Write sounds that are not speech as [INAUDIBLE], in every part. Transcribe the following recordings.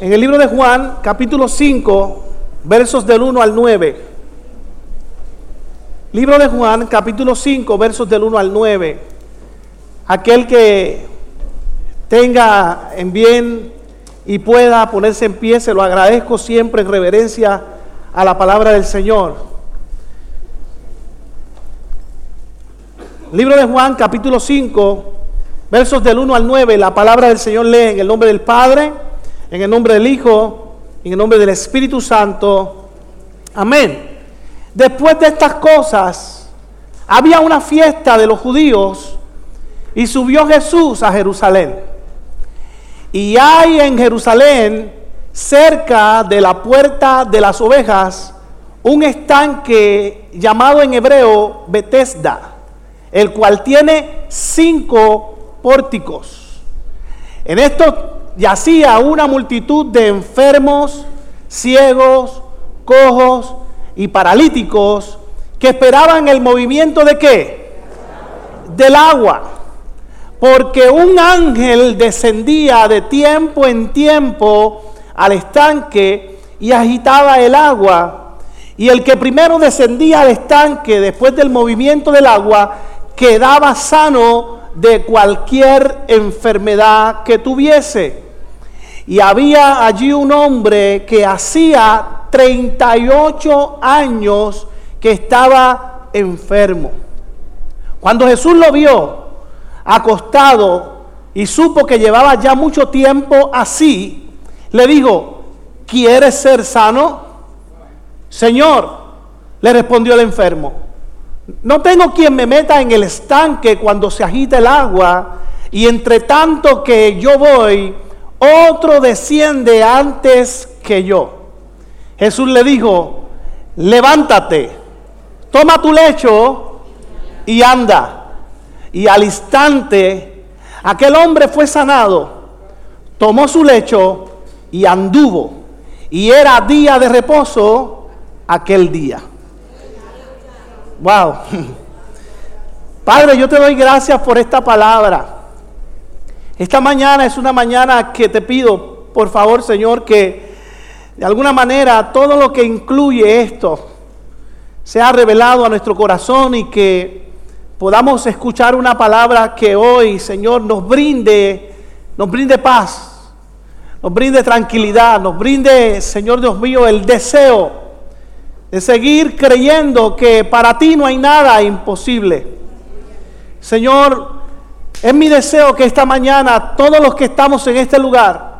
en el libro de Juan, capítulo 5, versos del 1 al 9. Libro de Juan, capítulo 5, versos del 1 al 9. Aquel que tenga en bien y pueda ponerse en pie, se lo agradezco siempre en reverencia a la palabra del Señor. Libro de Juan, capítulo 5, versos del 1 al 9, la palabra del Señor lee en el nombre del Padre, en el nombre del Hijo, en el nombre del Espíritu Santo. Amén. Después de estas cosas, había una fiesta de los judíos y subió Jesús a Jerusalén. Y hay en Jerusalén, cerca de la puerta de las ovejas, un estanque llamado en hebreo Betesda, el cual tiene cinco pórticos. En esto yacía una multitud de enfermos, ciegos, cojos y paralíticos que esperaban el movimiento de qué? Del agua. Porque un ángel descendía de tiempo en tiempo al estanque y agitaba el agua. Y el que primero descendía al estanque después del movimiento del agua quedaba sano de cualquier enfermedad que tuviese. Y había allí un hombre que hacía 38 años que estaba enfermo. Cuando Jesús lo vio acostado y supo que llevaba ya mucho tiempo así, le dijo, ¿quieres ser sano? Señor, le respondió el enfermo, no tengo quien me meta en el estanque cuando se agita el agua y entre tanto que yo voy, otro desciende antes que yo. Jesús le dijo, levántate, toma tu lecho y anda. Y al instante aquel hombre fue sanado, tomó su lecho y anduvo. Y era día de reposo aquel día. Wow. [LAUGHS] Padre, yo te doy gracias por esta palabra. Esta mañana es una mañana que te pido, por favor, Señor, que de alguna manera todo lo que incluye esto sea revelado a nuestro corazón y que podamos escuchar una palabra que hoy, Señor, nos brinde, nos brinde paz, nos brinde tranquilidad, nos brinde, Señor Dios mío, el deseo de seguir creyendo que para ti no hay nada imposible. Señor, es mi deseo que esta mañana todos los que estamos en este lugar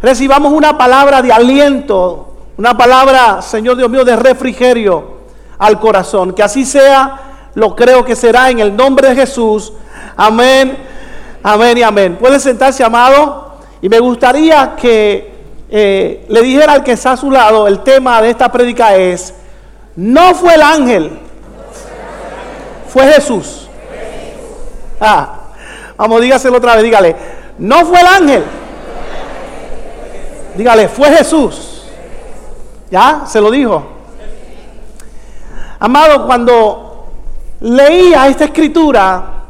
recibamos una palabra de aliento, una palabra, Señor Dios mío, de refrigerio al corazón. Que así sea, lo creo que será en el nombre de Jesús. Amén, amén y amén. Puede sentarse, amado. Y me gustaría que eh, le dijera al que está a su lado, el tema de esta prédica es, no fue el ángel, fue Jesús. Ah, vamos, dígaselo otra vez, dígale, no fue el ángel. Dígale, fue Jesús. ¿Ya? Se lo dijo. Amado, cuando leía esta escritura,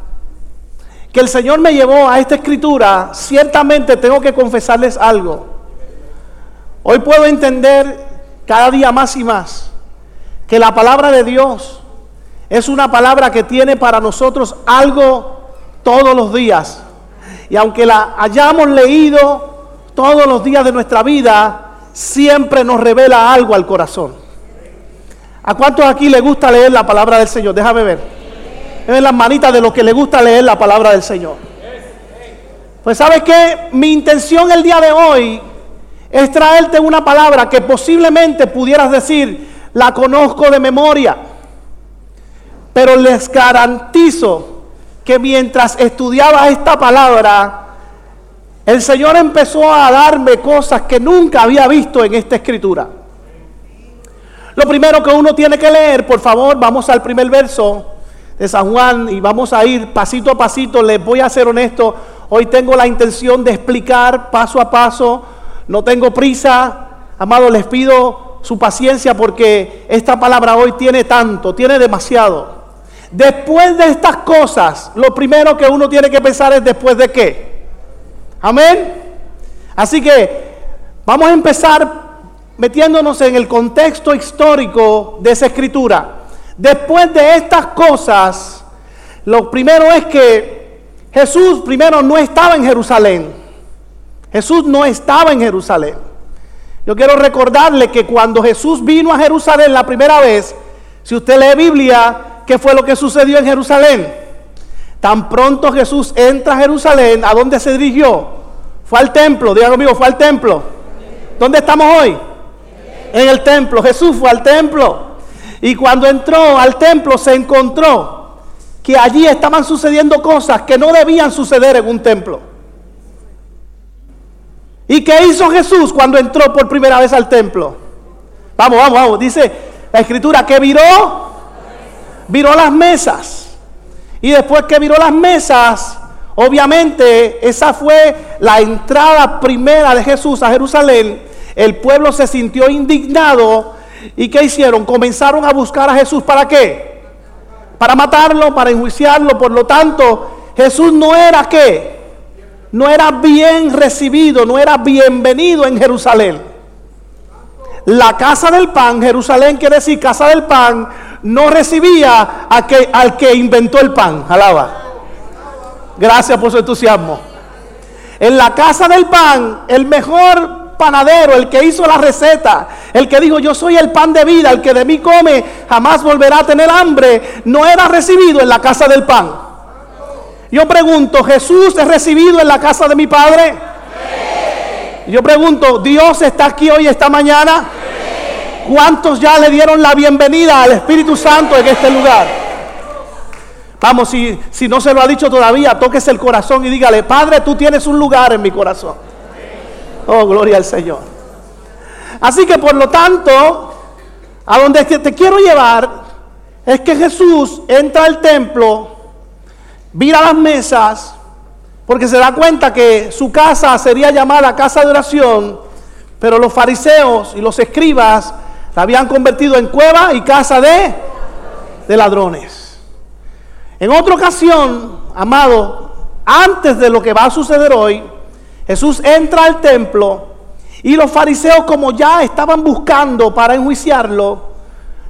que el Señor me llevó a esta escritura, ciertamente tengo que confesarles algo. Hoy puedo entender cada día más y más que la palabra de Dios es una palabra que tiene para nosotros algo todos los días. Y aunque la hayamos leído todos los días de nuestra vida, siempre nos revela algo al corazón. ¿A cuántos aquí le gusta leer la palabra del Señor? Déjame ver. En las manitas de los que le gusta leer la palabra del Señor. Pues sabes que mi intención el día de hoy es traerte una palabra que posiblemente pudieras decir, la conozco de memoria, pero les garantizo que mientras estudiaba esta palabra, el Señor empezó a darme cosas que nunca había visto en esta escritura. Lo primero que uno tiene que leer, por favor, vamos al primer verso de San Juan y vamos a ir pasito a pasito. Les voy a ser honesto, hoy tengo la intención de explicar paso a paso, no tengo prisa. Amado, les pido su paciencia porque esta palabra hoy tiene tanto, tiene demasiado. Después de estas cosas, lo primero que uno tiene que pensar es después de qué. Amén. Así que Vamos a empezar metiéndonos en el contexto histórico de esa escritura. Después de estas cosas, lo primero es que Jesús primero no estaba en Jerusalén. Jesús no estaba en Jerusalén. Yo quiero recordarle que cuando Jesús vino a Jerusalén la primera vez, si usted lee Biblia, ¿qué fue lo que sucedió en Jerusalén? Tan pronto Jesús entra a Jerusalén, ¿a dónde se dirigió? Fue al templo, diga conmigo, fue al templo. ¿Dónde estamos hoy? En el templo. Jesús fue al templo. Y cuando entró al templo se encontró que allí estaban sucediendo cosas que no debían suceder en un templo. ¿Y qué hizo Jesús cuando entró por primera vez al templo? Vamos, vamos, vamos. Dice la escritura que viró, viró las mesas. Y después que viró las mesas, obviamente esa fue la entrada primera de Jesús a Jerusalén el pueblo se sintió indignado y ¿qué hicieron? Comenzaron a buscar a Jesús para qué? Para matarlo, para enjuiciarlo. Por lo tanto, Jesús no era qué? No era bien recibido, no era bienvenido en Jerusalén. La casa del pan, Jerusalén quiere decir casa del pan, no recibía a que, al que inventó el pan. Alaba. Gracias por su entusiasmo. En la casa del pan, el mejor panadero, el que hizo la receta, el que dijo yo soy el pan de vida, el que de mí come jamás volverá a tener hambre, no era recibido en la casa del pan. Yo pregunto, ¿Jesús es recibido en la casa de mi Padre? Yo pregunto, ¿Dios está aquí hoy, esta mañana? ¿Cuántos ya le dieron la bienvenida al Espíritu Santo en este lugar? Vamos, si, si no se lo ha dicho todavía, tóquese el corazón y dígale, Padre, tú tienes un lugar en mi corazón. Oh, gloria al Señor. Así que por lo tanto, a donde te quiero llevar es que Jesús entra al templo, vira las mesas, porque se da cuenta que su casa sería llamada casa de oración, pero los fariseos y los escribas la habían convertido en cueva y casa de, de ladrones. En otra ocasión, amado, antes de lo que va a suceder hoy, Jesús entra al templo y los fariseos como ya estaban buscando para enjuiciarlo,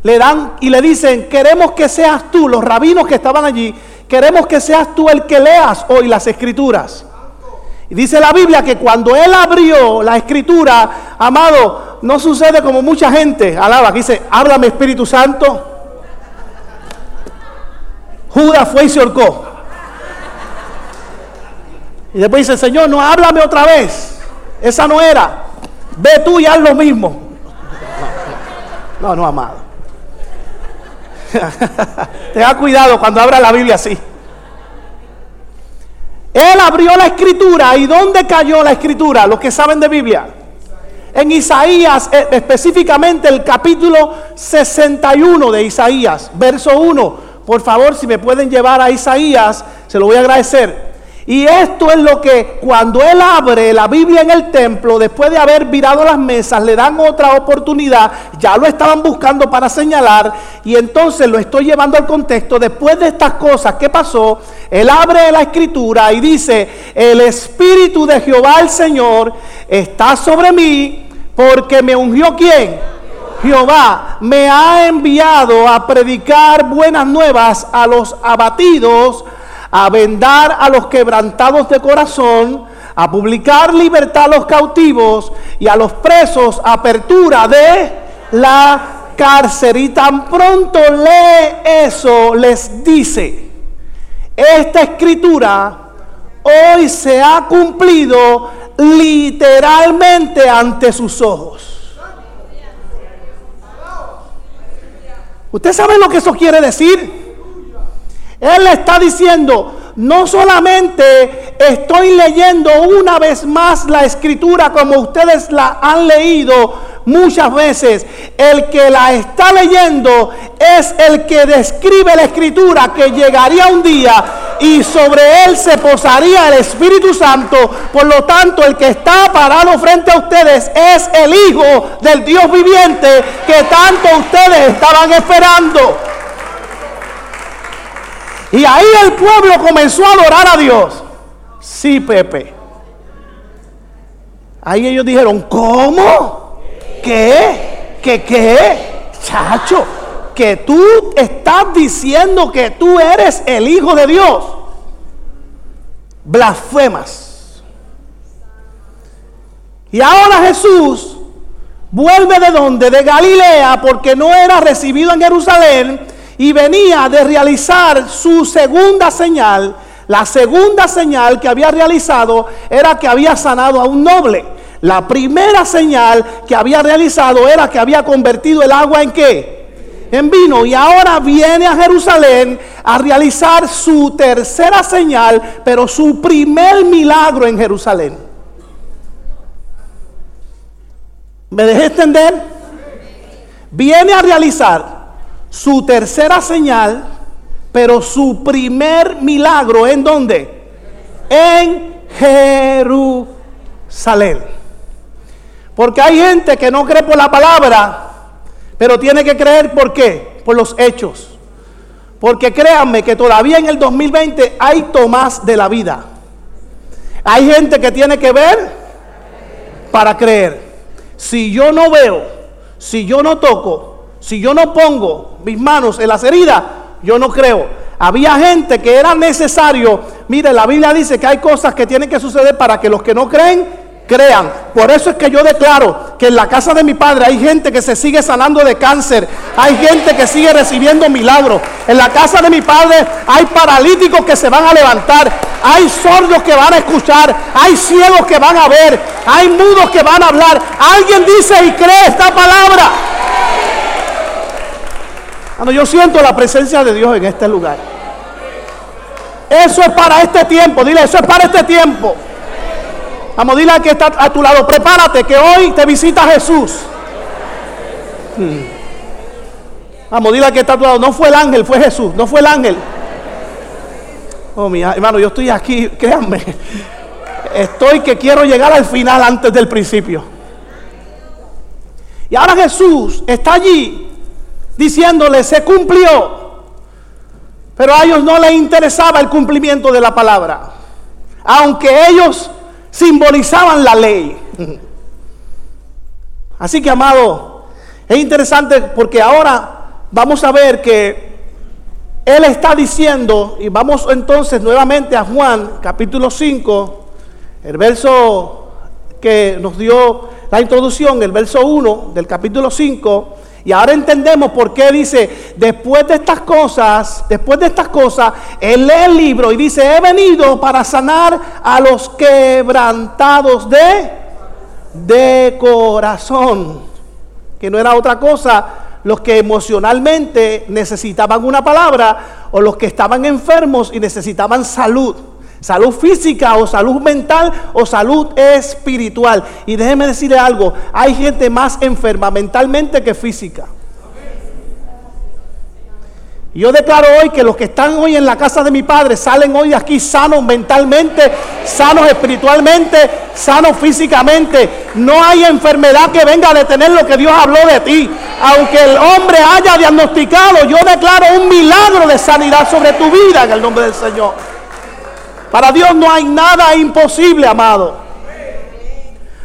le dan y le dicen, queremos que seas tú, los rabinos que estaban allí, queremos que seas tú el que leas hoy las escrituras. Y dice la Biblia que cuando él abrió la escritura, amado, no sucede como mucha gente alaba, que dice, háblame Espíritu Santo. Judas fue y se ahorcó. Y después dice, Señor, no háblame otra vez. Esa no era. Ve tú y haz lo mismo. No, no, amado. [LAUGHS] Tenga cuidado cuando abra la Biblia así. Él abrió la escritura. ¿Y dónde cayó la escritura? Los que saben de Biblia. En Isaías, eh, específicamente el capítulo 61 de Isaías, verso 1. Por favor, si me pueden llevar a Isaías, se lo voy a agradecer. Y esto es lo que cuando él abre la Biblia en el templo, después de haber virado las mesas, le dan otra oportunidad, ya lo estaban buscando para señalar, y entonces lo estoy llevando al contexto, después de estas cosas, ¿qué pasó? Él abre la escritura y dice, el Espíritu de Jehová el Señor está sobre mí, porque me ungió quién? Jehová me ha enviado a predicar buenas nuevas a los abatidos, a vendar a los quebrantados de corazón, a publicar libertad a los cautivos y a los presos apertura de la cárcel. Y tan pronto lee eso, les dice, esta escritura hoy se ha cumplido literalmente ante sus ojos. ¿Usted sabe lo que eso quiere decir? Él le está diciendo, no solamente estoy leyendo una vez más la escritura como ustedes la han leído muchas veces, el que la está leyendo es el que describe la escritura que llegaría un día y sobre él se posaría el Espíritu Santo. Por lo tanto, el que está parado frente a ustedes es el Hijo del Dios viviente que tanto ustedes estaban esperando. Y ahí el pueblo comenzó a adorar a Dios. Sí, Pepe. Ahí ellos dijeron, ¿cómo? ¿Qué? ¿Qué qué? Chacho, que tú estás diciendo que tú eres el Hijo de Dios. Blasfemas. Y ahora Jesús vuelve de donde? De Galilea, porque no era recibido en Jerusalén y venía de realizar su segunda señal. La segunda señal que había realizado era que había sanado a un noble. La primera señal que había realizado era que había convertido el agua en qué? En vino. Y ahora viene a Jerusalén a realizar su tercera señal, pero su primer milagro en Jerusalén. ¿Me dejé entender? Viene a realizar su tercera señal, pero su primer milagro en dónde? En Jerusalén. Porque hay gente que no cree por la palabra, pero tiene que creer por qué? Por los hechos. Porque créanme que todavía en el 2020 hay Tomás de la vida. Hay gente que tiene que ver para creer. Si yo no veo, si yo no toco, si yo no pongo mis manos en las heridas, yo no creo. Había gente que era necesario. Mire, la Biblia dice que hay cosas que tienen que suceder para que los que no creen crean. Por eso es que yo declaro que en la casa de mi padre hay gente que se sigue sanando de cáncer, hay gente que sigue recibiendo milagros. En la casa de mi padre hay paralíticos que se van a levantar, hay sordos que van a escuchar, hay ciegos que van a ver, hay mudos que van a hablar. Alguien dice y cree esta palabra. Yo siento la presencia de Dios en este lugar. Eso es para este tiempo, dile, eso es para este tiempo. Vamos, dile al que está a tu lado, prepárate que hoy te visita Jesús. Hmm. Vamos, dile que está a tu lado, no fue el ángel, fue Jesús, no fue el ángel. Oh, mi hermano, yo estoy aquí, [LAUGHS] créanme. Estoy que quiero llegar al final antes del principio. Y ahora Jesús está allí diciéndole, se cumplió. Pero a ellos no les interesaba el cumplimiento de la palabra. Aunque ellos simbolizaban la ley. [LAUGHS] Así que, amado, es interesante porque ahora vamos a ver que Él está diciendo, y vamos entonces nuevamente a Juan capítulo 5, el verso que nos dio la introducción, el verso 1 del capítulo 5, y ahora entendemos por qué dice, después de estas cosas, después de estas cosas, él lee el libro y dice, he venido para sanar a los quebrantados de, de corazón. Que no era otra cosa los que emocionalmente necesitaban una palabra o los que estaban enfermos y necesitaban salud. Salud física o salud mental o salud espiritual. Y déjeme decirle algo, hay gente más enferma mentalmente que física. Yo declaro hoy que los que están hoy en la casa de mi padre salen hoy de aquí sanos mentalmente, sanos espiritualmente, sanos físicamente. No hay enfermedad que venga a detener lo que Dios habló de ti. Aunque el hombre haya diagnosticado, yo declaro un milagro de sanidad sobre tu vida en el nombre del Señor. Para Dios no hay nada imposible, amado.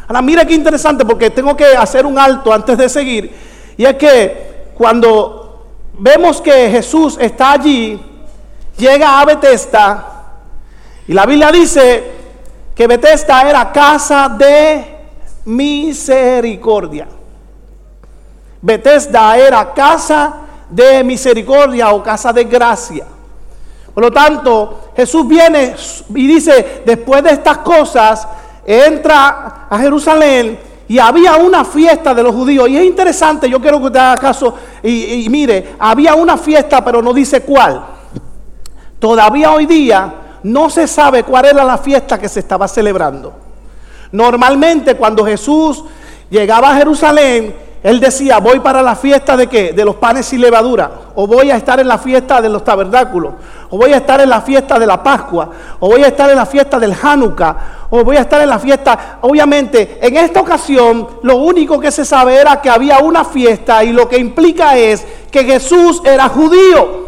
Ahora mira qué interesante porque tengo que hacer un alto antes de seguir. Y es que cuando vemos que Jesús está allí, llega a Bethesda y la Biblia dice que Bethesda era casa de misericordia. Bethesda era casa de misericordia o casa de gracia. Por lo tanto, Jesús viene y dice, después de estas cosas, entra a Jerusalén y había una fiesta de los judíos. Y es interesante, yo quiero que usted haga caso y, y mire, había una fiesta, pero no dice cuál. Todavía hoy día no se sabe cuál era la fiesta que se estaba celebrando. Normalmente cuando Jesús llegaba a Jerusalén, él decía, voy para la fiesta de qué? De los panes y levadura. O voy a estar en la fiesta de los tabernáculos. O voy a estar en la fiesta de la Pascua. O voy a estar en la fiesta del Hanukkah. O voy a estar en la fiesta. Obviamente, en esta ocasión, lo único que se sabe era que había una fiesta. Y lo que implica es que Jesús era judío.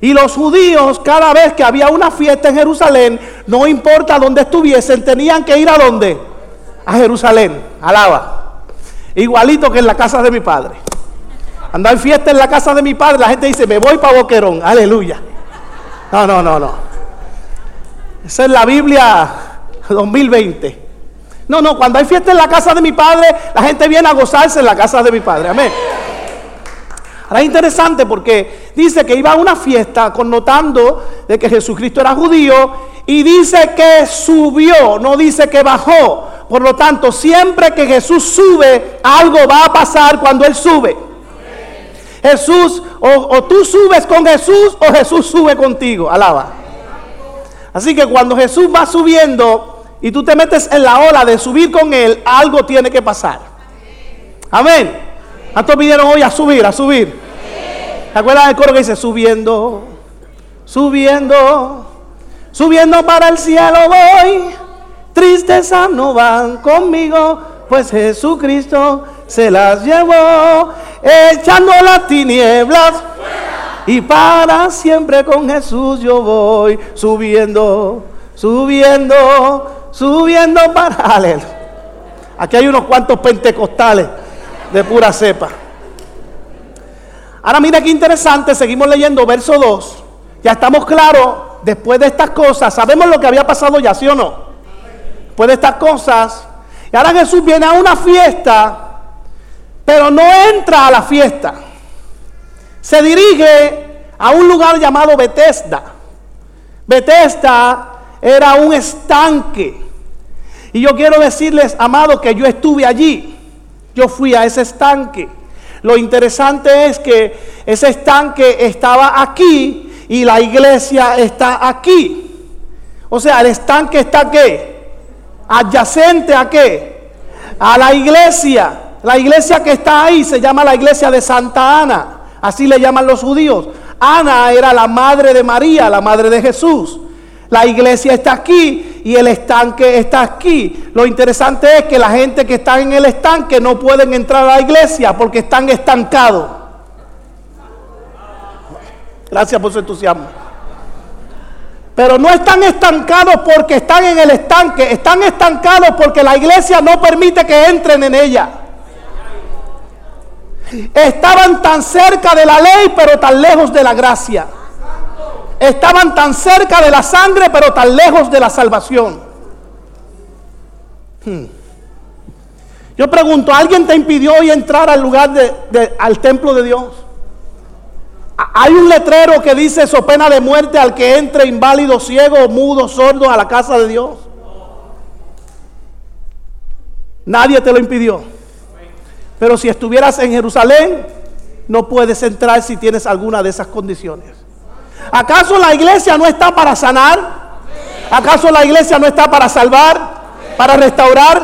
Y los judíos, cada vez que había una fiesta en Jerusalén, no importa dónde estuviesen, tenían que ir a dónde? a Jerusalén, alaba. Igualito que en la casa de mi padre. Andar en fiesta en la casa de mi padre, la gente dice, me voy para Boquerón, aleluya. No, no, no, no. Esa es la Biblia 2020. No, no, cuando hay fiesta en la casa de mi padre, la gente viene a gozarse en la casa de mi padre. Amén. Ahora es interesante porque dice que iba a una fiesta connotando de que Jesucristo era judío y dice que subió, no dice que bajó. Por lo tanto, siempre que Jesús sube, algo va a pasar cuando Él sube. Jesús, o, tú subes con Jesús o Jesús sube contigo. Alaba. Así que cuando Jesús va subiendo, y tú te metes en la ola de subir con Él, algo tiene que pasar. Amén. ¿Cuántos vinieron hoy a subir, a subir? ¿Se acuerdan del coro que dice subiendo, subiendo, subiendo para el cielo voy? Tristeza no van conmigo, pues Jesucristo se las llevó, echando las tinieblas. Y para siempre con Jesús yo voy subiendo, subiendo, subiendo para... Aleluya. Aquí hay unos cuantos pentecostales de pura cepa. Ahora mira qué interesante, seguimos leyendo verso 2. Ya estamos claros, después de estas cosas, sabemos lo que había pasado ya, ¿sí o no? Después de estas cosas, y ahora Jesús viene a una fiesta, pero no entra a la fiesta. Se dirige a un lugar llamado Bethesda. Bethesda era un estanque. Y yo quiero decirles, amados, que yo estuve allí. Yo fui a ese estanque. Lo interesante es que ese estanque estaba aquí y la iglesia está aquí. O sea, el estanque está qué? Adyacente a qué? A la iglesia. La iglesia que está ahí se llama la iglesia de Santa Ana. Así le llaman los judíos. Ana era la madre de María, la madre de Jesús. La iglesia está aquí y el estanque está aquí. Lo interesante es que la gente que está en el estanque no pueden entrar a la iglesia porque están estancados. Gracias por su entusiasmo. Pero no están estancados porque están en el estanque, están estancados porque la iglesia no permite que entren en ella. Estaban tan cerca de la ley, pero tan lejos de la gracia. Estaban tan cerca de la sangre, pero tan lejos de la salvación. Hmm. Yo pregunto, ¿alguien te impidió hoy entrar al lugar de, al templo de Dios? Hay un letrero que dice so pena de muerte al que entre inválido, ciego, mudo, sordo a la casa de Dios. Nadie te lo impidió. Pero si estuvieras en Jerusalén, no puedes entrar si tienes alguna de esas condiciones. ¿Acaso la iglesia no está para sanar? ¿Acaso la iglesia no está para salvar? ¿Para restaurar?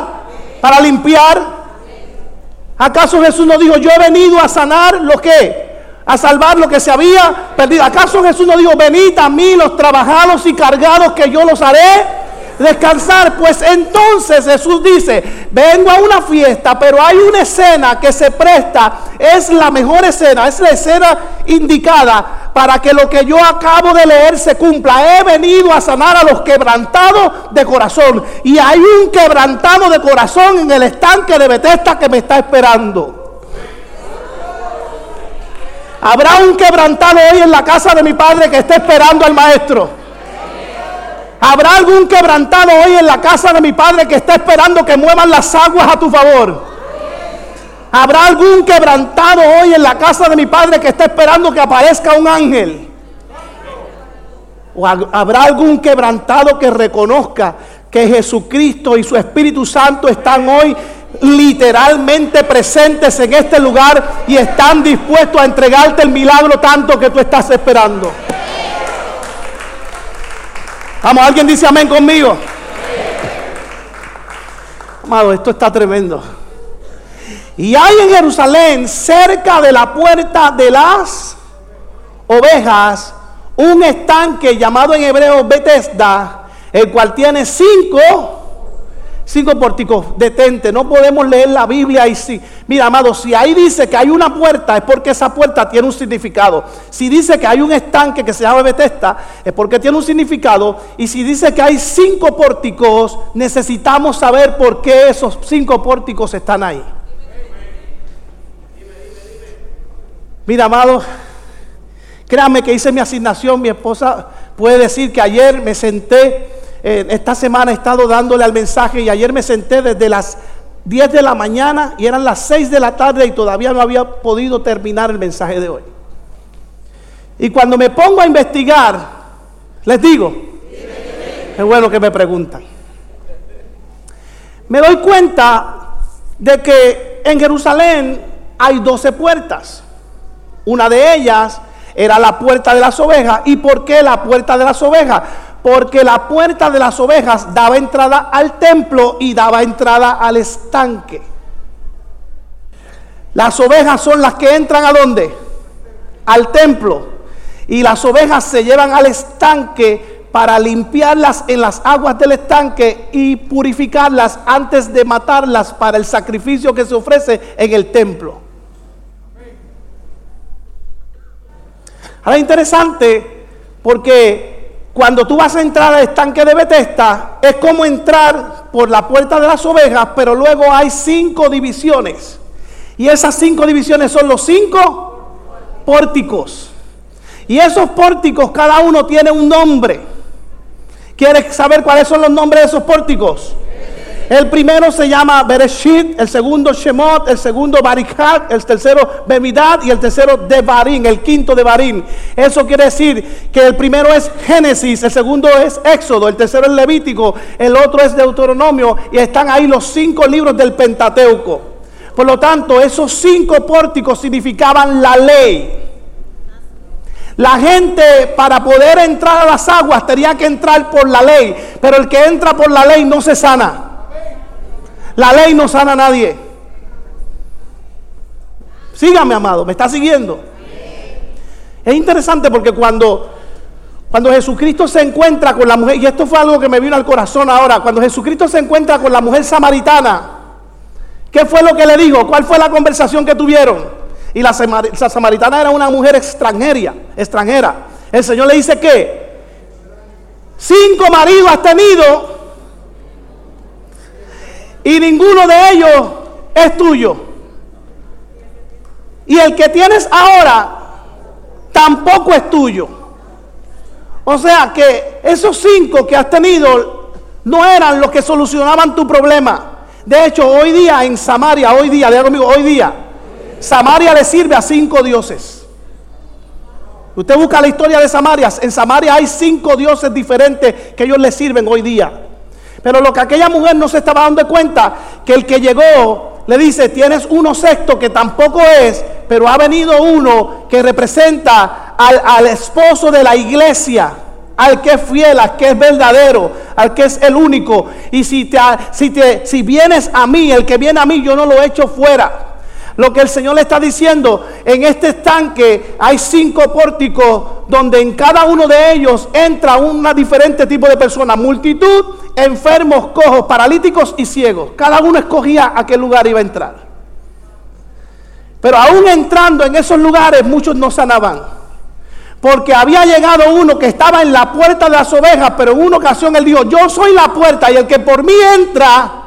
¿Para limpiar? ¿Acaso Jesús no dijo, yo he venido a sanar lo que? A salvar lo que se había perdido. ¿Acaso Jesús no dijo, venid a mí los trabajados y cargados que yo los haré? descansar. Pues entonces Jesús dice, vengo a una fiesta, pero hay una escena que se presta, es la mejor escena, es la escena indicada para que lo que yo acabo de leer se cumpla. He venido a sanar a los quebrantados de corazón. Y hay un quebrantado de corazón en el estanque de Bethesda que me está esperando. Habrá un quebrantado hoy en la casa de mi padre que está esperando al maestro. ¿Habrá algún quebrantado hoy en la casa de mi padre que está esperando que muevan las aguas a tu favor? ¿Habrá algún quebrantado hoy en la casa de mi padre que está esperando que aparezca un ángel? ¿O habrá algún quebrantado que reconozca que Jesucristo y su Espíritu Santo están hoy literalmente presentes en este lugar y están dispuestos a entregarte el milagro tanto que tú estás esperando? Vamos, alguien dice amén conmigo. Amado, esto está tremendo. Y hay en Jerusalén, cerca de la puerta de las ovejas, un estanque llamado en hebreo Bethesda, el cual tiene cinco, Cinco pórticos, detente, no podemos leer la Biblia y sí. Mira, amado, si ahí dice que hay una puerta, es porque esa puerta tiene un significado. Si dice que hay un estanque que se llama Bethesda, es porque tiene un significado. Y si dice que hay cinco pórticos, necesitamos saber por qué esos cinco pórticos están ahí. Mira, amado, créame que hice mi asignación. Mi esposa puede decir que ayer me senté eh, esta semana he estado dándole al mensaje y ayer me senté desde las 10 de la mañana y eran las 6 de la tarde y todavía no había podido terminar el mensaje de hoy. Y cuando me pongo a investigar, les digo, es bueno que me preguntan. Me doy cuenta de que en Jerusalén hay 12 puertas. Una de ellas era la puerta de las ovejas. ¿Y por qué la puerta de las ovejas? Porque la puerta de las ovejas daba entrada al templo y daba entrada al estanque. Las ovejas son las que entran a dónde? Al templo. Y las ovejas se llevan al estanque para limpiarlas en las aguas del estanque y purificarlas antes de matarlas para el sacrificio que se ofrece en el templo. Ahora interesante porque cuando tú vas a entrar al estanque de Betesta, es como entrar por la puerta de las ovejas, pero luego hay cinco divisiones. Y esas cinco divisiones son los cinco pórticos. Y esos pórticos, cada uno tiene un nombre. ¿Quieres saber cuáles son los nombres de esos pórticos? El primero se llama Bereshit, el segundo Shemot, el segundo Barikat, el tercero Bemidad y el tercero Devarim, el quinto Devarim. Eso quiere decir que el primero es Génesis, el segundo es Éxodo, el tercero es Levítico, el otro es Deuteronomio y están ahí los cinco libros del Pentateuco. Por lo tanto, esos cinco pórticos significaban la ley. La gente para poder entrar a las aguas tenía que entrar por la ley, pero el que entra por la ley no se sana. La ley no sana a nadie. Sígame, amado, ¿me está siguiendo? Es interesante porque cuando, cuando Jesucristo se encuentra con la mujer, y esto fue algo que me vino al corazón ahora, cuando Jesucristo se encuentra con la mujer samaritana, ¿qué fue lo que le dijo? ¿Cuál fue la conversación que tuvieron? Y la, samaritana era una mujer extranjera, extranjera. El Señor le dice que cinco maridos has tenido y ninguno de ellos es tuyo. Y el que tienes ahora tampoco es tuyo. O sea que esos cinco que has tenido no eran los que solucionaban tu problema. De hecho, hoy día en Samaria, hoy día, diga conmigo, hoy día, Samaria le sirve a cinco dioses. Usted busca la historia de Samaria. En Samaria hay cinco dioses diferentes que ellos le sirven hoy día. Pero lo que aquella mujer no se estaba dando cuenta, que el que llegó le dice, tienes uno sexto que tampoco es, pero ha venido uno que representa al, esposo de la iglesia, al que es fiel, al que es verdadero, al que es el único. Y si, te, si, te, si vienes a mí, el que viene a mí, yo no lo echo fuera. Lo que el Señor le está diciendo, en este estanque hay cinco pórticos donde en cada uno de ellos entra un diferente tipo de persona, multitud, enfermos, cojos, paralíticos y ciegos. Cada uno escogía a qué lugar iba a entrar. Pero aún entrando en esos lugares muchos no sanaban. Porque había llegado uno que estaba en la puerta de las ovejas, pero en una ocasión él dijo, yo soy la puerta y el que por mí entra...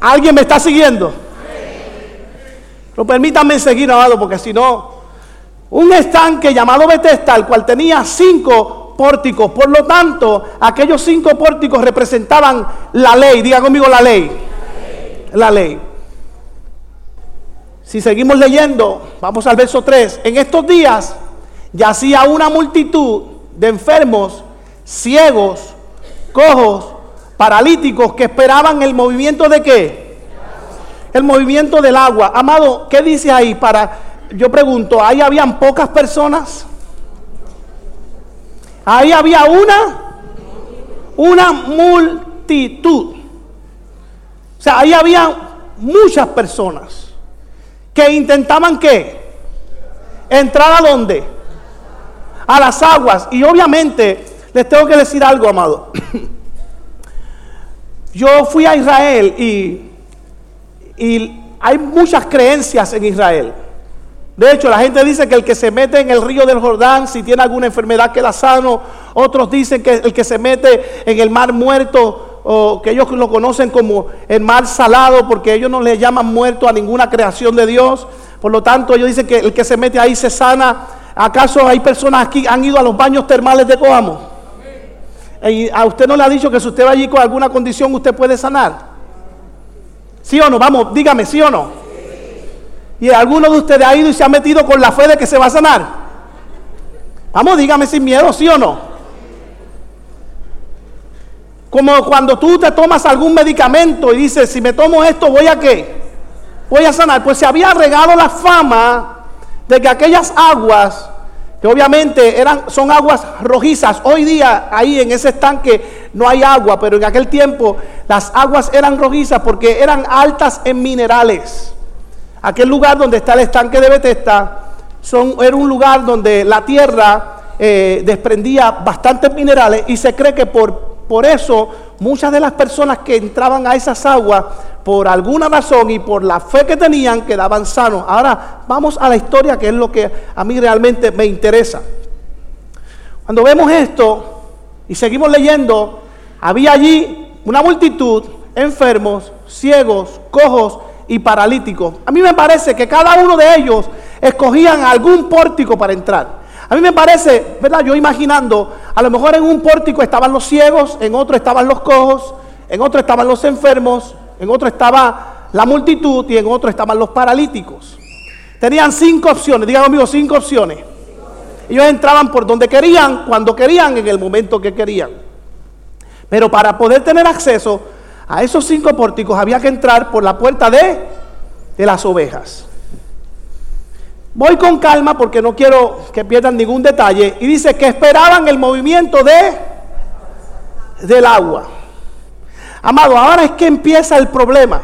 ¿Alguien me está siguiendo? Pero permítanme seguir, amado, porque si no, un estanque llamado Bethesda, el cual tenía cinco pórticos. Por lo tanto, aquellos cinco pórticos representaban la ley. Diga conmigo la ley. La ley. Si seguimos leyendo, vamos al verso 3. En estos días yacía una multitud de enfermos, ciegos, cojos, paralíticos que esperaban el movimiento de qué? El movimiento del agua. Amado, ¿qué dice ahí? Para, yo pregunto, ¿ahí habían pocas personas? Ahí había una, una multitud. O sea, ahí había muchas personas que intentaban qué? Entrar a dónde? A las aguas. Y obviamente les tengo que decir algo, amado. [CLEARS THROAT] Yo fui a Israel y, y hay muchas creencias en Israel. De hecho, la gente dice que el que se mete en el río del Jordán, si tiene alguna enfermedad queda sano. Otros dicen que el que se mete en el mar muerto, o que ellos lo conocen como el mar salado, porque ellos no le llaman muerto a ninguna creación de Dios. Por lo tanto, ellos dicen que el que se mete ahí se sana. ¿Acaso hay personas aquí que han ido a los baños termales de Coamo? Y a usted no le ha dicho que si usted va allí con alguna condición, usted puede sanar. ¿Sí o no? Vamos, dígame, ¿sí o no? Y alguno de ustedes ha ido y se ha metido con la fe de que se va a sanar. Vamos, dígame sin miedo, ¿sí o no? Como cuando tú te tomas algún medicamento y dices, si me tomo esto, ¿voy a qué? Voy a sanar. Pues se había regado la fama de que aquellas aguas, que obviamente eran, son aguas rojizas, hoy día ahí en ese estanque no hay agua, pero en aquel tiempo las aguas eran rojizas porque eran altas en minerales. Aquel lugar donde está el estanque de Bethesda era un lugar donde la tierra eh, desprendía bastantes minerales y se cree que por, por eso muchas de las personas que entraban a esas aguas, por alguna razón y por la fe que tenían, quedaban sanos. Ahora vamos a la historia que es lo que a mí realmente me interesa. Cuando vemos esto y seguimos leyendo, había allí una multitud, enfermos, ciegos, cojos, y paralíticos. A mí me parece que cada uno de ellos escogían algún pórtico para entrar. A mí me parece, ¿verdad? Yo imaginando, a lo mejor en un pórtico estaban los ciegos, en otro estaban los cojos, en otro estaban los enfermos, en otro estaba la multitud y en otro estaban los paralíticos. Tenían cinco opciones, digan conmigo, cinco opciones. Ellos entraban por donde querían, cuando querían, en el momento que querían. Pero para poder tener acceso a esos cinco pórticos había que entrar por la puerta de, de las ovejas. Voy con calma porque no quiero que pierdan ningún detalle. Y dice que esperaban el movimiento de, del agua. Amado, ahora es que empieza el problema.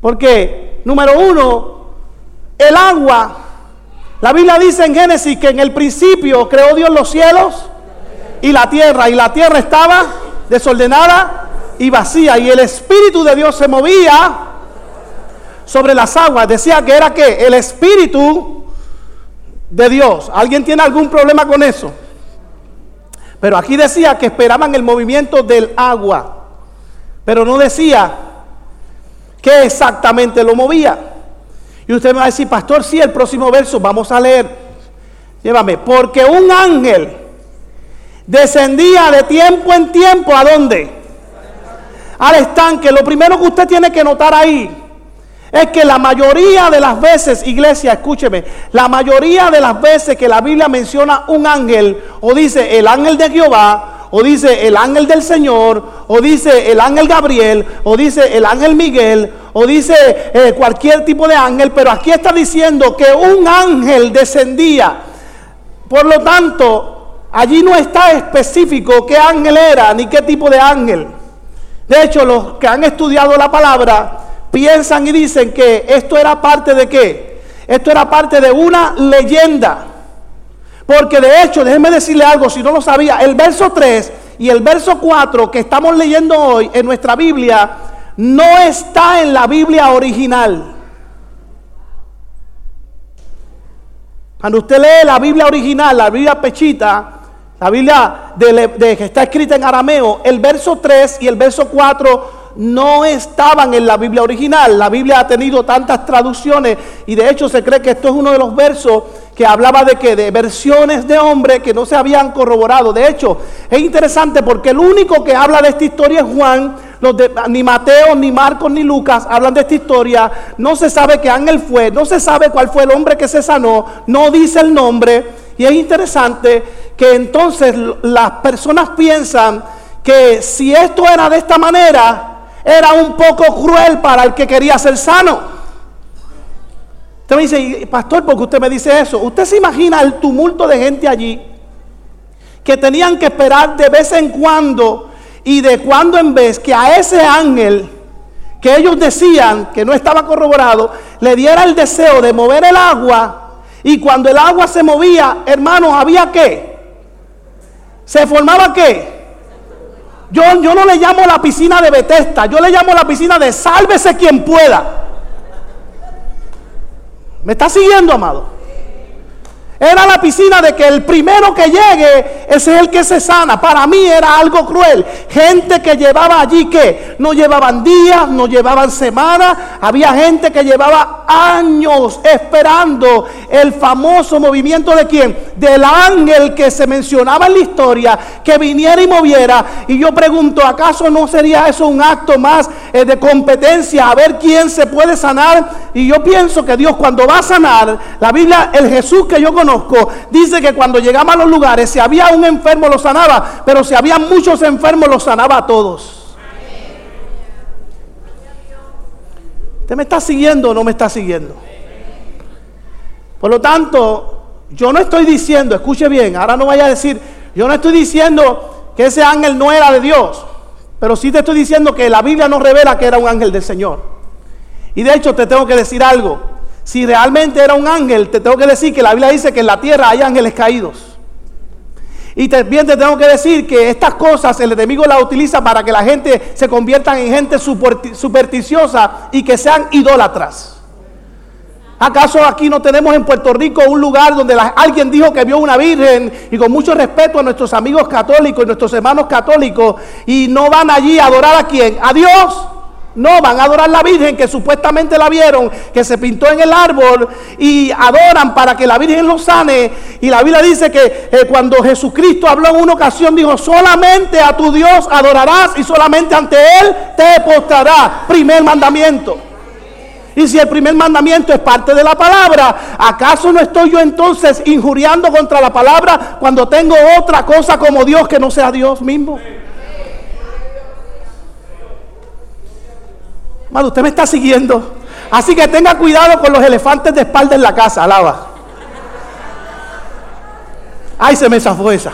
Porque, número uno, el agua, la Biblia dice en Génesis que en el principio creó Dios los cielos y la tierra. Y la tierra estaba desordenada y vacía y el Espíritu de Dios se movía sobre las aguas. Decía que era que el Espíritu de Dios. ¿Alguien tiene algún problema con eso? Pero aquí decía que esperaban el movimiento del agua. Pero no decía que exactamente lo movía. Y usted me va a decir, pastor, sí, el próximo verso, vamos a leer. Llévame, porque un ángel descendía de tiempo en tiempo a dónde? Al estanque, lo primero que usted tiene que notar ahí es que la mayoría de las veces, iglesia, escúcheme, la mayoría de las veces que la Biblia menciona un ángel, o dice el ángel de Jehová, o dice el ángel del Señor, o dice el ángel Gabriel, o dice el ángel Miguel, o dice eh, cualquier tipo de ángel, pero aquí está diciendo que un ángel descendía. Por lo tanto, allí no está específico qué ángel era, ni qué tipo de ángel. De hecho, los que han estudiado la palabra piensan y dicen que esto era parte de qué? Esto era parte de una leyenda. Porque de hecho, déjenme decirle algo, si no lo sabía, el verso 3 y el verso 4 que estamos leyendo hoy en nuestra Biblia no está en la Biblia original. Cuando usted lee la Biblia original, la Biblia pechita, la Biblia de, está escrita en arameo, el verso 3 y el verso 4 no estaban en la Biblia original. La Biblia ha tenido tantas traducciones y de hecho se cree que esto es uno de los versos que hablaba de que de versiones de hombre que no se habían corroborado. De hecho, es interesante porque el único que habla de esta historia es Juan. Ni Mateo, ni Marcos, ni Lucas hablan de esta historia. No se sabe qué ángel fue, no se sabe cuál fue el hombre que se sanó, no dice el nombre. Y es interesante que entonces las personas piensan que si esto era de esta manera, era un poco cruel para el que quería ser sano. Usted me dice, pastor, ¿por qué usted me dice eso? Usted se imagina el tumulto de gente allí que tenían que esperar de vez en cuando y de cuando en vez que a ese ángel que ellos decían que no estaba corroborado, le diera el deseo de mover el agua y cuando el agua se movía, hermanos, había qué? Se formaba qué? Yo, yo no le llamo la piscina de Bethesda, yo le llamo la piscina de sálvese quien pueda. ¿Me está siguiendo, amado? Era la piscina de que el primero que llegue, ese es el que se sana. Para mí era algo cruel. Gente que llevaba allí que no llevaban días, no llevaban semanas. Había gente que llevaba años esperando el famoso movimiento de quién? Del ángel que se mencionaba en la historia, que viniera y moviera. Y yo pregunto, ¿acaso no sería eso un acto más eh, de competencia a ver quién se puede sanar? Y yo pienso que Dios cuando va a sanar, la Biblia, el Jesús que yo conozco, dice que cuando llegaba a los lugares, si había un enfermo lo sanaba, pero si había muchos enfermos lo sanaba a todos. ¿Usted me está siguiendo o no me está siguiendo? Por lo tanto, yo no estoy diciendo, escuche bien, ahora no vaya a decir, yo no estoy diciendo que ese ángel no era de Dios, pero sí te estoy diciendo que la Biblia no revela que era un ángel del Señor. Y de hecho te tengo que decir algo, si realmente era un ángel, te tengo que decir que la Biblia dice que en la tierra hay ángeles caídos. Y también te tengo que decir que estas cosas el enemigo las utiliza para que la gente se convierta en gente supersticiosa y que sean idólatras. ¿Acaso aquí no tenemos en Puerto Rico un lugar donde alguien dijo que vio una virgen y con mucho respeto a nuestros amigos católicos y nuestros hermanos católicos y no van allí a adorar a quién? A Dios. No, van a adorar la Virgen que supuestamente la vieron, que se pintó en el árbol y adoran para que la Virgen los sane. Y la Biblia dice que eh, cuando Jesucristo habló en una ocasión, dijo, solamente a tu Dios adorarás y solamente ante Él te postrarás. Primer mandamiento. Y si el primer mandamiento es parte de la palabra, ¿acaso no estoy yo entonces injuriando contra la palabra cuando tengo otra cosa como Dios que no sea Dios mismo? Mano, usted me está siguiendo. Así que tenga cuidado con los elefantes de espalda en la casa, alaba. Ay, se me zafó esa.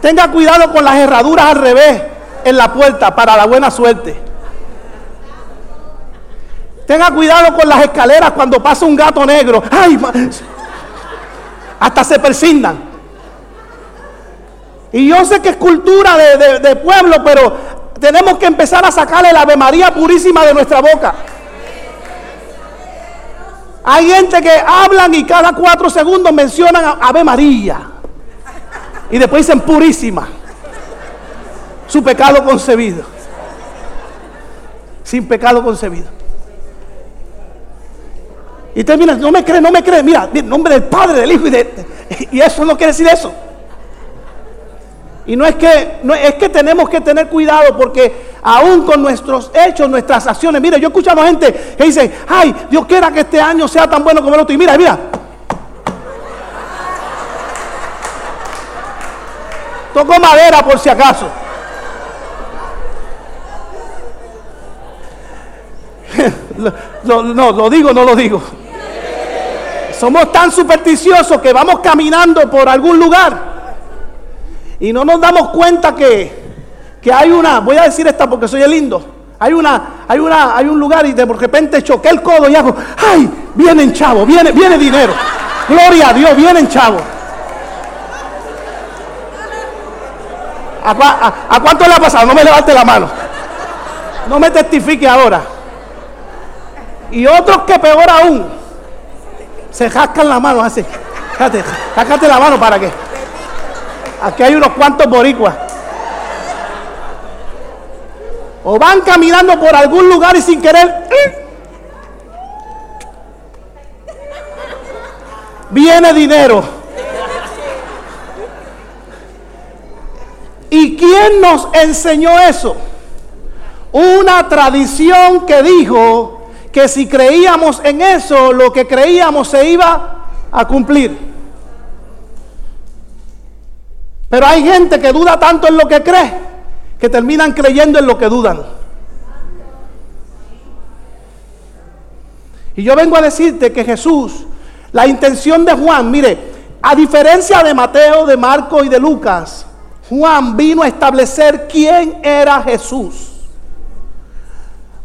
Tenga cuidado con las herraduras al revés en la puerta para la buena suerte. Tenga cuidado con las escaleras cuando pasa un gato negro. Ay, hasta se persignan. Y yo sé que es cultura de, de pueblo, pero tenemos que empezar a sacarle la Ave María purísima de nuestra boca. Hay gente que hablan y cada cuatro segundos mencionan Ave María. Y después dicen purísima. Su pecado concebido. Sin pecado concebido. Y termina, no me cree, no me cree. Mira, en nombre del Padre, del Hijo y de... Y eso no quiere decir eso. Y no es que, no, es que tenemos que tener cuidado porque aún con nuestros hechos, nuestras acciones, mire, yo he escuchado gente que dice, ay, Dios quiera que este año sea tan bueno como el otro. Y mira, mira. Toco madera por si acaso. [LAUGHS] no, lo digo, no lo digo. Somos tan supersticiosos que vamos caminando por algún lugar y no nos damos cuenta que, hay una, voy a decir esta porque soy el lindo. Hay una, hay una, hay un lugar y de repente choqué el codo y hago, ¡ay! Vienen chavo, viene, viene dinero. Gloria a Dios, vienen chavo. ¿A, cuánto le ha pasado? No me levante la mano. No me testifique ahora. Y otros que peor aún, se jascan la mano así. Jácate, la mano para qué. Aquí hay unos cuantos boricuas. O van caminando por algún lugar y sin querer. ¡eh! Viene dinero. ¿Y quién nos enseñó eso? Una tradición que dijo que si creíamos en eso, lo que creíamos se iba a cumplir. Pero hay gente que duda tanto en lo que cree que terminan creyendo en lo que dudan. Y yo vengo a decirte que Jesús, la intención de Juan, mire, a diferencia de Mateo, de Marco y de Lucas, Juan vino a establecer quién era Jesús.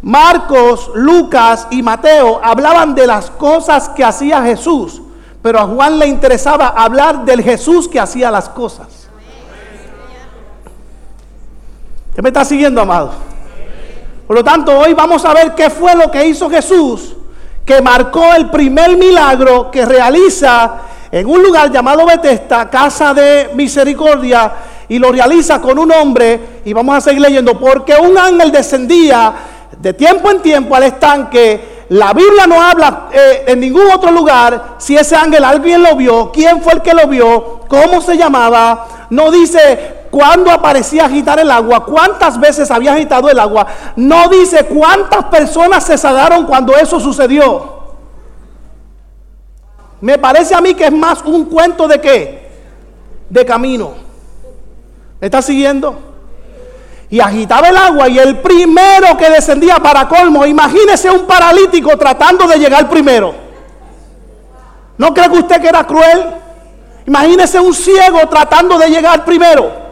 Marcos, Lucas y Mateo hablaban de las cosas que hacía Jesús, pero a Juan le interesaba hablar del Jesús que hacía las cosas. ¿Qué me está siguiendo, amado? Por lo tanto, hoy vamos a ver qué fue lo que hizo Jesús, que marcó el primer milagro que realiza en un lugar llamado Betesda, casa de misericordia, y lo realiza con un hombre, y vamos a seguir leyendo, porque un ángel descendía de tiempo en tiempo al estanque. La Biblia no habla eh, en ningún otro lugar si ese ángel alguien lo vio, quién fue el que lo vio, cómo se llamaba. No dice cuándo aparecía agitar el agua, cuántas veces había agitado el agua. No dice cuántas personas se salaron cuando eso sucedió. Me parece a mí que es más un cuento de qué? De camino. ¿Me está siguiendo? Y agitaba el agua y el primero que descendía para colmo, imagínese un paralítico tratando de llegar primero. ¿No cree que usted que era cruel? Imagínese un ciego tratando de llegar primero.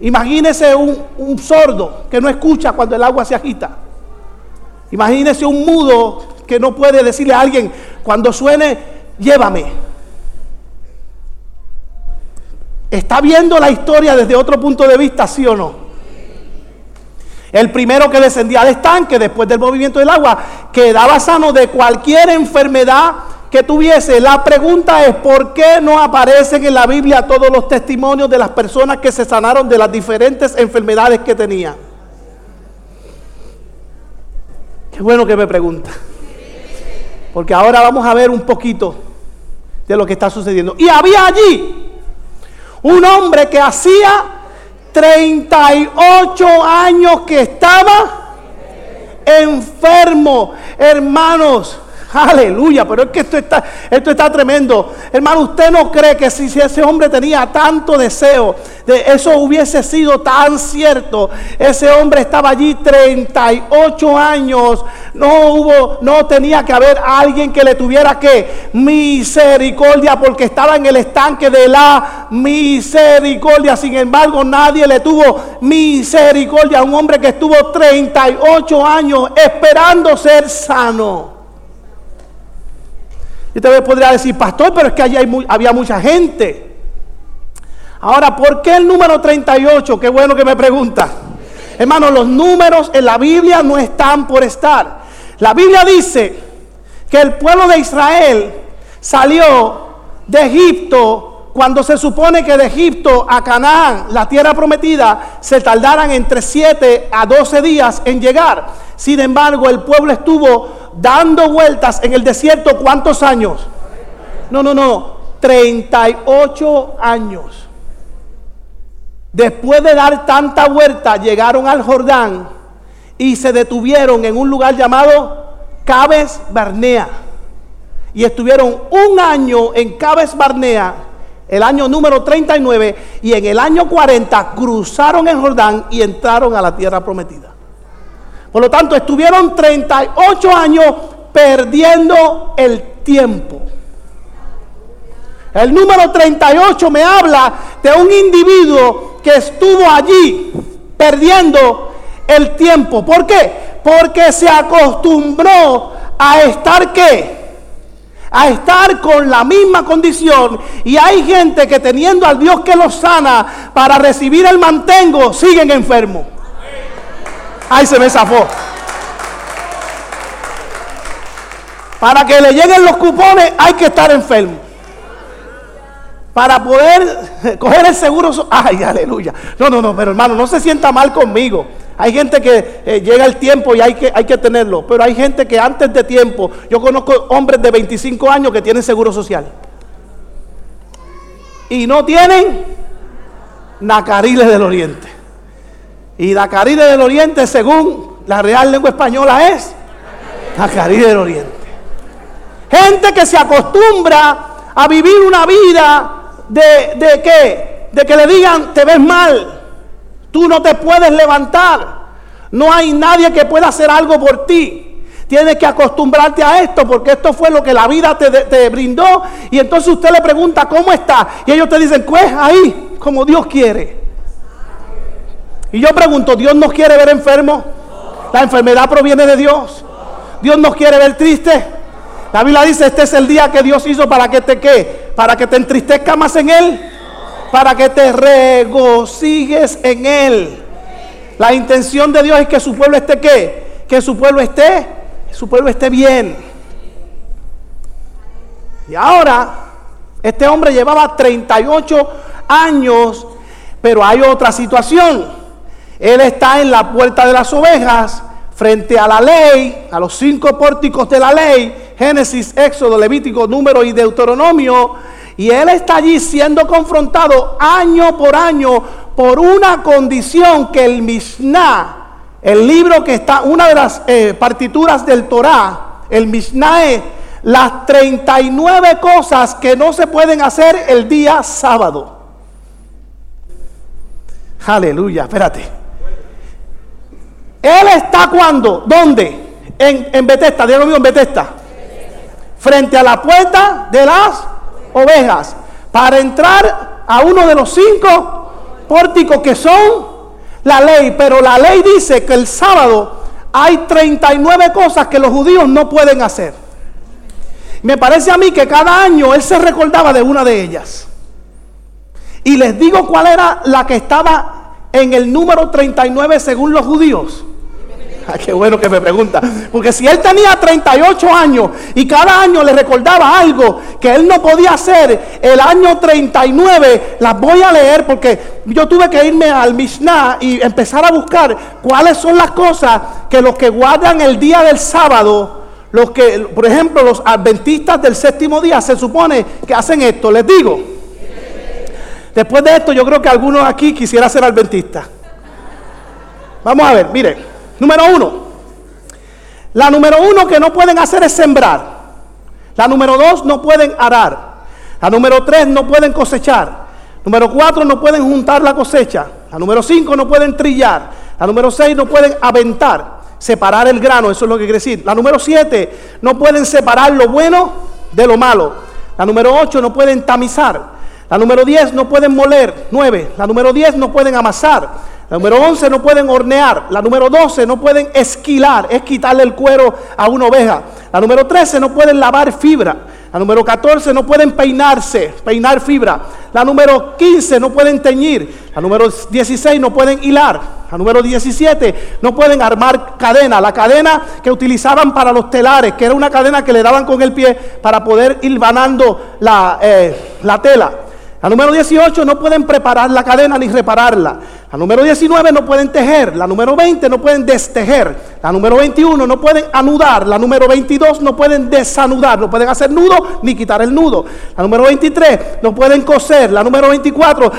Imagínese un, sordo que no escucha cuando el agua se agita. Imagínese un mudo que no puede decirle a alguien cuando suene, llévame. ¿Está viendo la historia desde otro punto de vista, sí o no? El primero que descendía al estanque después del movimiento del agua quedaba sano de cualquier enfermedad que tuviese. La pregunta es, ¿por qué no aparecen en la Biblia todos los testimonios de las personas que se sanaron de las diferentes enfermedades que tenían? Qué bueno que me pregunta. Porque ahora vamos a ver un poquito de lo que está sucediendo. Y había allí un hombre que hacía 38 años que estaba enfermo. Hermanos, Aleluya, pero es que esto está, esto está tremendo. Hermano, usted no cree que si, ese hombre tenía tanto deseo, de eso hubiese sido tan cierto. Ese hombre estaba allí 38 años. No hubo, no tenía que haber alguien que le tuviera que misericordia porque estaba en el estanque de la misericordia. Sin embargo, nadie le tuvo misericordia a un hombre que estuvo 38 años esperando ser sano. Y tal vez podría decir, pastor, pero es que allí había mucha gente. Ahora, ¿por qué el número 38? Qué bueno que me pregunta. Hermano, los números en la Biblia no están por estar. La Biblia dice que el pueblo de Israel salió de Egipto cuando se supone que de Egipto a Canaán, la tierra prometida, se tardaran entre 7 a 12 días en llegar. Sin embargo, el pueblo estuvo dando vueltas en el desierto, ¿cuántos años? No, no, no, 38 años. Después de dar tanta vuelta, llegaron al Jordán y se detuvieron en un lugar llamado Cabes Barnea. Y estuvieron un año en Cabes Barnea, el año número 39, y en el año 40 cruzaron el Jordán y entraron a la tierra prometida. Por lo tanto, estuvieron 38 años perdiendo el tiempo. El número 38 me habla de un individuo que estuvo allí perdiendo el tiempo. ¿Por qué? Porque se acostumbró a estar qué? A estar con la misma condición. Y hay gente que teniendo al Dios que los sana para recibir el mantengo, siguen enfermos. Ay, se me zafó. Para que le lleguen los cupones hay que estar enfermo. Para poder [LAUGHS] coger el seguro. Ay, aleluya. No, no, no, pero hermano, no se sienta mal conmigo. Hay gente que eh, llega el tiempo y hay que, hay que tenerlo. Pero hay gente que antes de tiempo, yo conozco hombres de 25 años que tienen seguro social. Y no tienen nacariles del oriente. Y la Caribe del Oriente, según la Real Lengua Española, es la Caribe del Oriente. Gente que se acostumbra a vivir una vida de, de? De que le digan, te ves mal, tú no te puedes levantar, no hay nadie que pueda hacer algo por ti. Tienes que acostumbrarte a esto porque esto fue lo que la vida te, te, brindó. Y entonces usted le pregunta, ¿cómo está? Y ellos te dicen, pues ahí, como Dios quiere. Y yo pregunto, ¿Dios nos quiere ver enfermos? ¿La enfermedad proviene de Dios? ¿Dios nos quiere ver tristes? La Biblia dice, este es el día que Dios hizo para que te qué, para que te entristezca más en Él. para que te regocijes en él. La intención de Dios es que su pueblo esté qué? Que su pueblo esté, su pueblo esté bien. Y ahora, este hombre llevaba 38 años, pero hay otra situación. Él está en la puerta de las ovejas, frente a la ley, a los cinco pórticos de la ley, Génesis, Éxodo, Levítico, Número y Deuteronomio, y él está allí siendo confrontado año por año por una condición que el Mishnah, el libro que está, una de las eh, partituras del Torah, el Mishnah es las 39 cosas que no se pueden hacer el día sábado. Aleluya, espérate. Él está cuando, ¿dónde? En, en Betesta, Dios mío, en Betesta. Frente a la puerta de las ovejas. Para entrar a uno de los cinco pórticos que son la ley. Pero la ley dice que el sábado hay 39 cosas que los judíos no pueden hacer. Me parece a mí que cada año él se recordaba de una de ellas. Y les digo cuál era la que estaba en el número 39 según los judíos. [LAUGHS] qué bueno que me pregunta. Porque si él tenía 38 años y cada año le recordaba algo que él no podía hacer, el año 39, las voy a leer porque yo tuve que irme al Mishnah y empezar a buscar cuáles son las cosas que los que guardan el día del sábado, los que, por ejemplo, los adventistas del séptimo día se supone que hacen esto. Les digo, después de esto yo creo que algunos aquí quisiera ser adventistas. Vamos a ver, miren. Número uno. La número uno que no pueden hacer es sembrar. La número dos no pueden arar. La número tres no pueden cosechar. Número cuatro no pueden juntar la cosecha. La número cinco no pueden trillar. La número seis no pueden aventar, separar el grano. Eso es lo que quiere decir. La número siete no pueden separar lo bueno de lo malo. La número ocho no pueden tamizar. La número diez no pueden moler. Nueve. La número diez no pueden amasar. La número 11 no pueden hornear. La número 12 no pueden esquilar, es quitarle el cuero a una oveja. La número 13 no pueden lavar fibra. La número 14 no pueden peinarse, peinar fibra. La número 15 no pueden teñir. La número 16 no pueden hilar. La número 17 no pueden armar cadena. La cadena que utilizaban para los telares, que era una cadena que le daban con el pie para poder ir vanando la, eh, la tela. La número 18 no pueden preparar la cadena ni repararla. La número 19 no pueden tejer. La número 20 no pueden destejer. La número 21 no pueden anudar. La número 22 no pueden desanudar. No pueden hacer nudo ni quitar el nudo. La número 23 no pueden coser. La número 24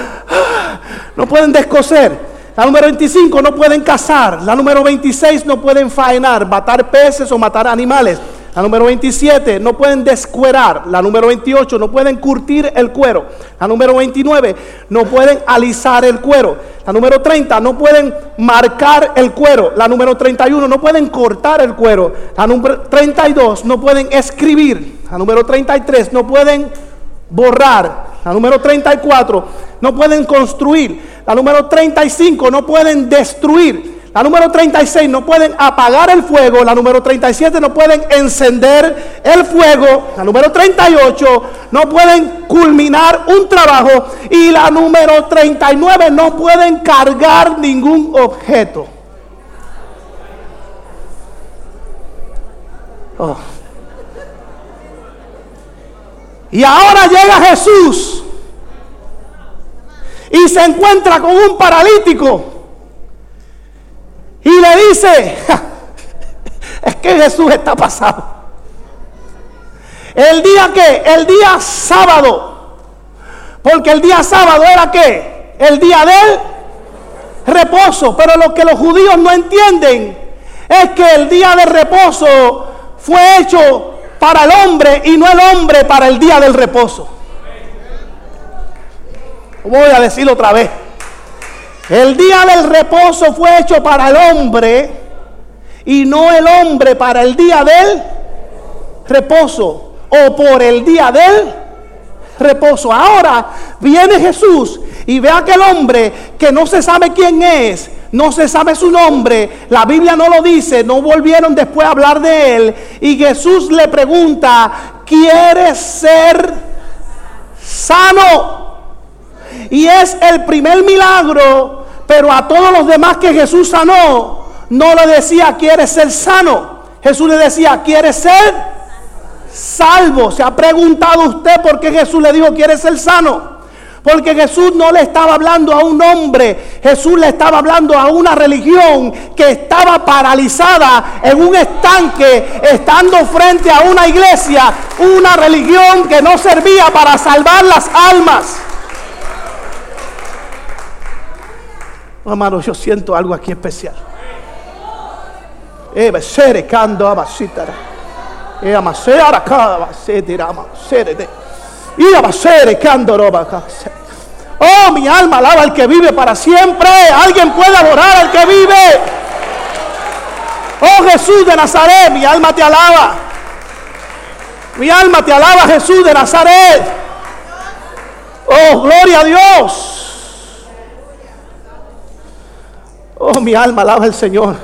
no pueden descoser. La número 25 no pueden cazar. La número 26 no pueden faenar, matar peces o matar animales. La número 27, no pueden descuerar. La número 28, no pueden curtir el cuero. La número 29, no pueden alisar el cuero. La número 30, no pueden marcar el cuero. La número 31, no pueden cortar el cuero. La número 32, no pueden escribir. La número 33, no pueden borrar. La número 34, no pueden construir. La número 35, no pueden destruir. La número 36 no pueden apagar el fuego. La número 37 no pueden encender el fuego. La número 38 no pueden culminar un trabajo. Y la número 39 no pueden cargar ningún objeto. Oh. Y ahora llega Jesús y se encuentra con un paralítico. Y le dice, es que Jesús está pasado. El día que, el día sábado, porque el día sábado era que, el día del reposo. Pero lo que los judíos no entienden es que el día de reposo fue hecho para el hombre y no el hombre para el día del reposo. Voy a decirlo otra vez. El día del reposo fue hecho para el hombre y no el hombre para el día del reposo o por el día del reposo. Ahora viene Jesús y ve a aquel hombre que no se sabe quién es, no se sabe su nombre, la Biblia no lo dice, no volvieron después a hablar de él. Y Jesús le pregunta, ¿quieres ser sano? Y es el primer milagro, pero a todos los demás que Jesús sanó, no le decía, ¿quieres ser sano? Jesús le decía, ¿quieres ser salvo? ¿Se ha preguntado usted por qué Jesús le dijo, ¿quieres ser sano? Porque Jesús no le estaba hablando a un hombre, Jesús le estaba hablando a una religión que estaba paralizada en un estanque, estando frente a una iglesia, una religión que no servía para salvar las almas. Hermano, yo siento algo aquí especial. Oh, mi alma alaba al que vive para siempre. Alguien puede adorar al que vive. Oh Jesús de Nazaret, mi alma te alaba. Mi alma te alaba Jesús de Nazaret. Oh, gloria a Dios. Oh, mi alma alaba al Señor.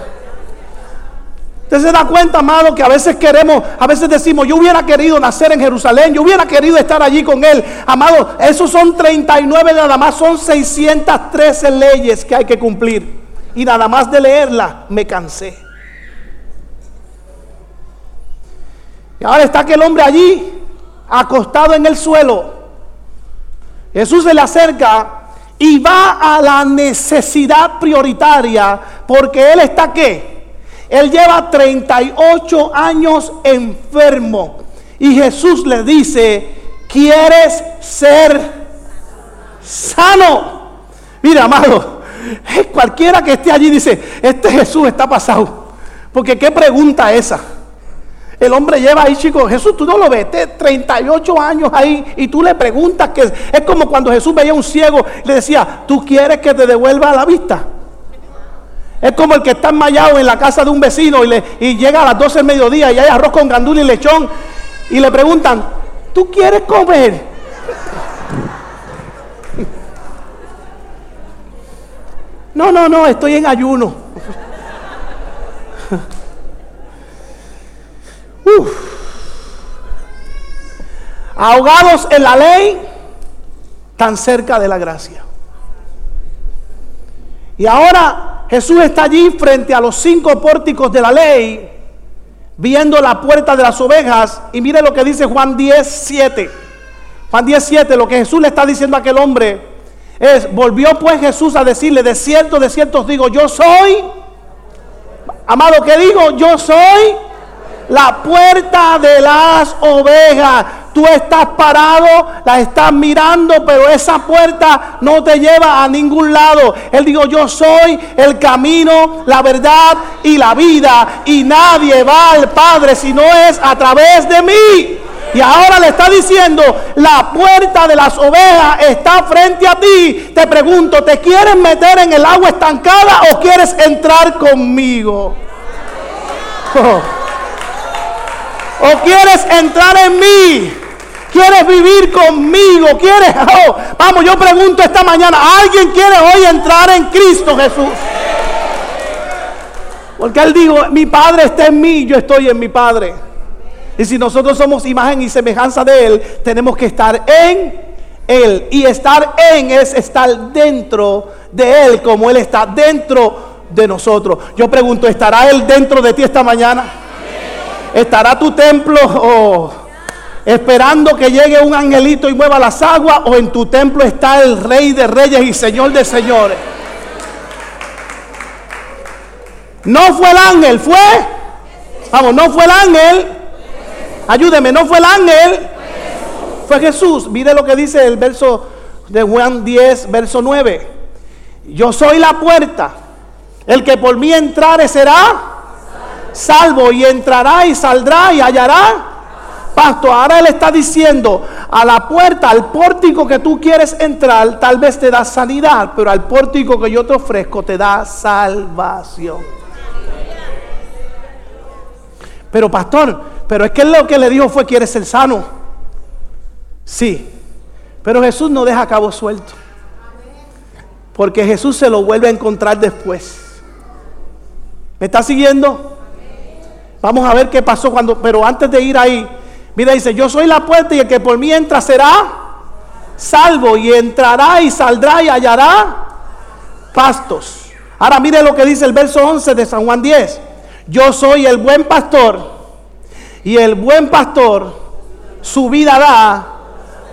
Usted se da cuenta, amado, que a veces queremos, a veces decimos, yo hubiera querido nacer en Jerusalén, yo hubiera querido estar allí con Él. Amado, esos son 39 nada más, son 613 leyes que hay que cumplir. Y nada más de leerla me cansé. Y ahora está aquel hombre allí, acostado en el suelo. Jesús se le acerca y va a la necesidad prioritaria porque Él está qué? Él lleva 38 años enfermo. Y Jesús le dice, ¿quieres ser sano? Mira, amado, [LAUGHS] cualquiera que esté allí dice, este Jesús está pasado. Porque qué pregunta esa. El hombre lleva ahí, chicos, Jesús, tú no lo ves, 38 años ahí y tú le preguntas que es como cuando Jesús veía un ciego, le decía, ¿tú quieres que te devuelva la vista? Es como el que está enmayado en la casa de un vecino y, le, y llega a las 12 del mediodía y hay arroz con gandul y lechón y le preguntan, ¿tú quieres comer? [LAUGHS] No, no, no, estoy en ayuno. Ahogados en la ley, tan cerca de la gracia. Y ahora Jesús está allí frente a los cinco pórticos de la ley, viendo la puerta de las ovejas. Y mire lo que dice Juan 10, 7. Juan 10, 7, lo que Jesús le está diciendo a aquel hombre es, volvió pues Jesús a decirle, de cierto, de cierto digo, yo soy, amado, ¿qué digo? Yo soy la puerta de las ovejas. Tú estás parado, la estás mirando, pero esa puerta no te lleva a ningún lado. Él dijo, yo soy el camino, la verdad y la vida. Y nadie va al Padre si no es a través de mí. Y ahora le está diciendo, la puerta de las ovejas está frente a ti. Te pregunto, ¿te quieres meter en el agua estancada o quieres entrar conmigo? [LAUGHS] ¿O quieres entrar en mí? ¿Quieres vivir conmigo? ¿Quieres? [LAUGHS] Oh, vamos, yo pregunto esta mañana, ¿alguien quiere hoy entrar en Cristo Jesús? Porque Él dijo, mi Padre está en mí, yo estoy en mi Padre. Y si nosotros somos imagen y semejanza de Él, tenemos que estar en Él. Y estar en es estar dentro de Él, como Él está dentro de nosotros. Yo pregunto, ¿estará Él dentro de ti esta mañana? ¿Estará tu templo oh, esperando que llegue un angelito y mueva las aguas? ¿O en tu templo está el Rey de Reyes y Señor de Señores? No fue el ángel, fue. Vamos, no fue el ángel. Ayúdeme, no fue el ángel. Fue Jesús. Mire lo que dice el verso de Juan 10, verso 9. Yo soy la puerta. El que por mí entrare será salvo y entrará y saldrá y hallará pasto. Ahora Él está diciendo, a la puerta, al pórtico que tú quieres entrar, tal vez te da sanidad, pero al pórtico que yo te ofrezco te da salvación. Pero pastor, pero es que lo que le dijo fue, ¿quieres ser sano? Sí, pero Jesús no deja cabo suelto. Porque Jesús se lo vuelve a encontrar después. ¿Me está siguiendo? Vamos a ver qué pasó cuando, pero antes de ir ahí, mira, dice, yo soy la puerta y el que por mí entra será salvo y entrará y saldrá y hallará pastos. Ahora mire lo que dice el verso 11 de San Juan 10. Yo soy el buen pastor y el buen pastor su vida da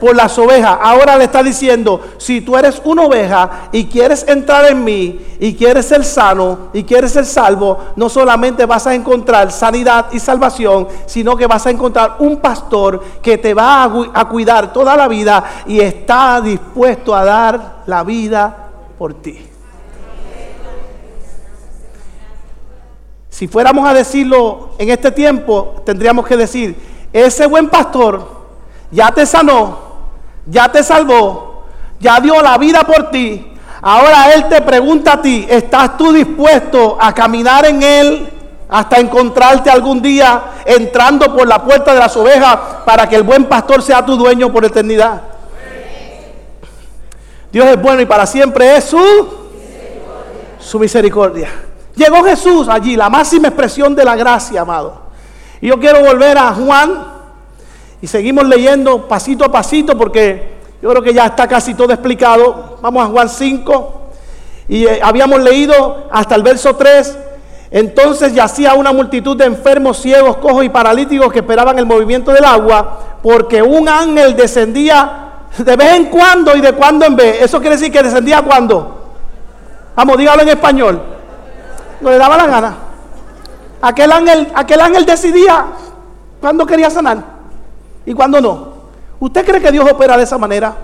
por las ovejas. Ahora le está diciendo, si tú eres una oveja y quieres entrar en mí y quieres ser sano y quieres ser salvo, no solamente vas a encontrar sanidad y salvación, sino que vas a encontrar un pastor que te va a, cuidar toda la vida y está dispuesto a dar la vida por ti. Si fuéramos a decirlo en este tiempo, tendríamos que decir, ese buen pastor ya te sanó, ya te salvó, ya dio la vida por ti. Ahora Él te pregunta a ti, ¿estás tú dispuesto a caminar en Él hasta encontrarte algún día entrando por la puerta de las ovejas para que el buen pastor sea tu dueño por eternidad? Dios es bueno y para siempre es su misericordia. su misericordia. Llegó Jesús allí, la máxima expresión de la gracia, amado. Y yo quiero volver a Juan y seguimos leyendo pasito a pasito porque yo creo que ya está casi todo explicado. Vamos a Juan 5. Y eh, habíamos leído hasta el verso 3. Entonces yacía una multitud de enfermos, ciegos, cojos y paralíticos que esperaban el movimiento del agua, porque un ángel descendía de vez en cuando y de cuando en vez. Eso quiere decir que descendía cuando. Vamos, dígalo en español. No le daba la gana. Aquel ángel, aquel ángel decidía cuándo quería sanar y cuando no. ¿Usted cree que Dios opera de esa manera?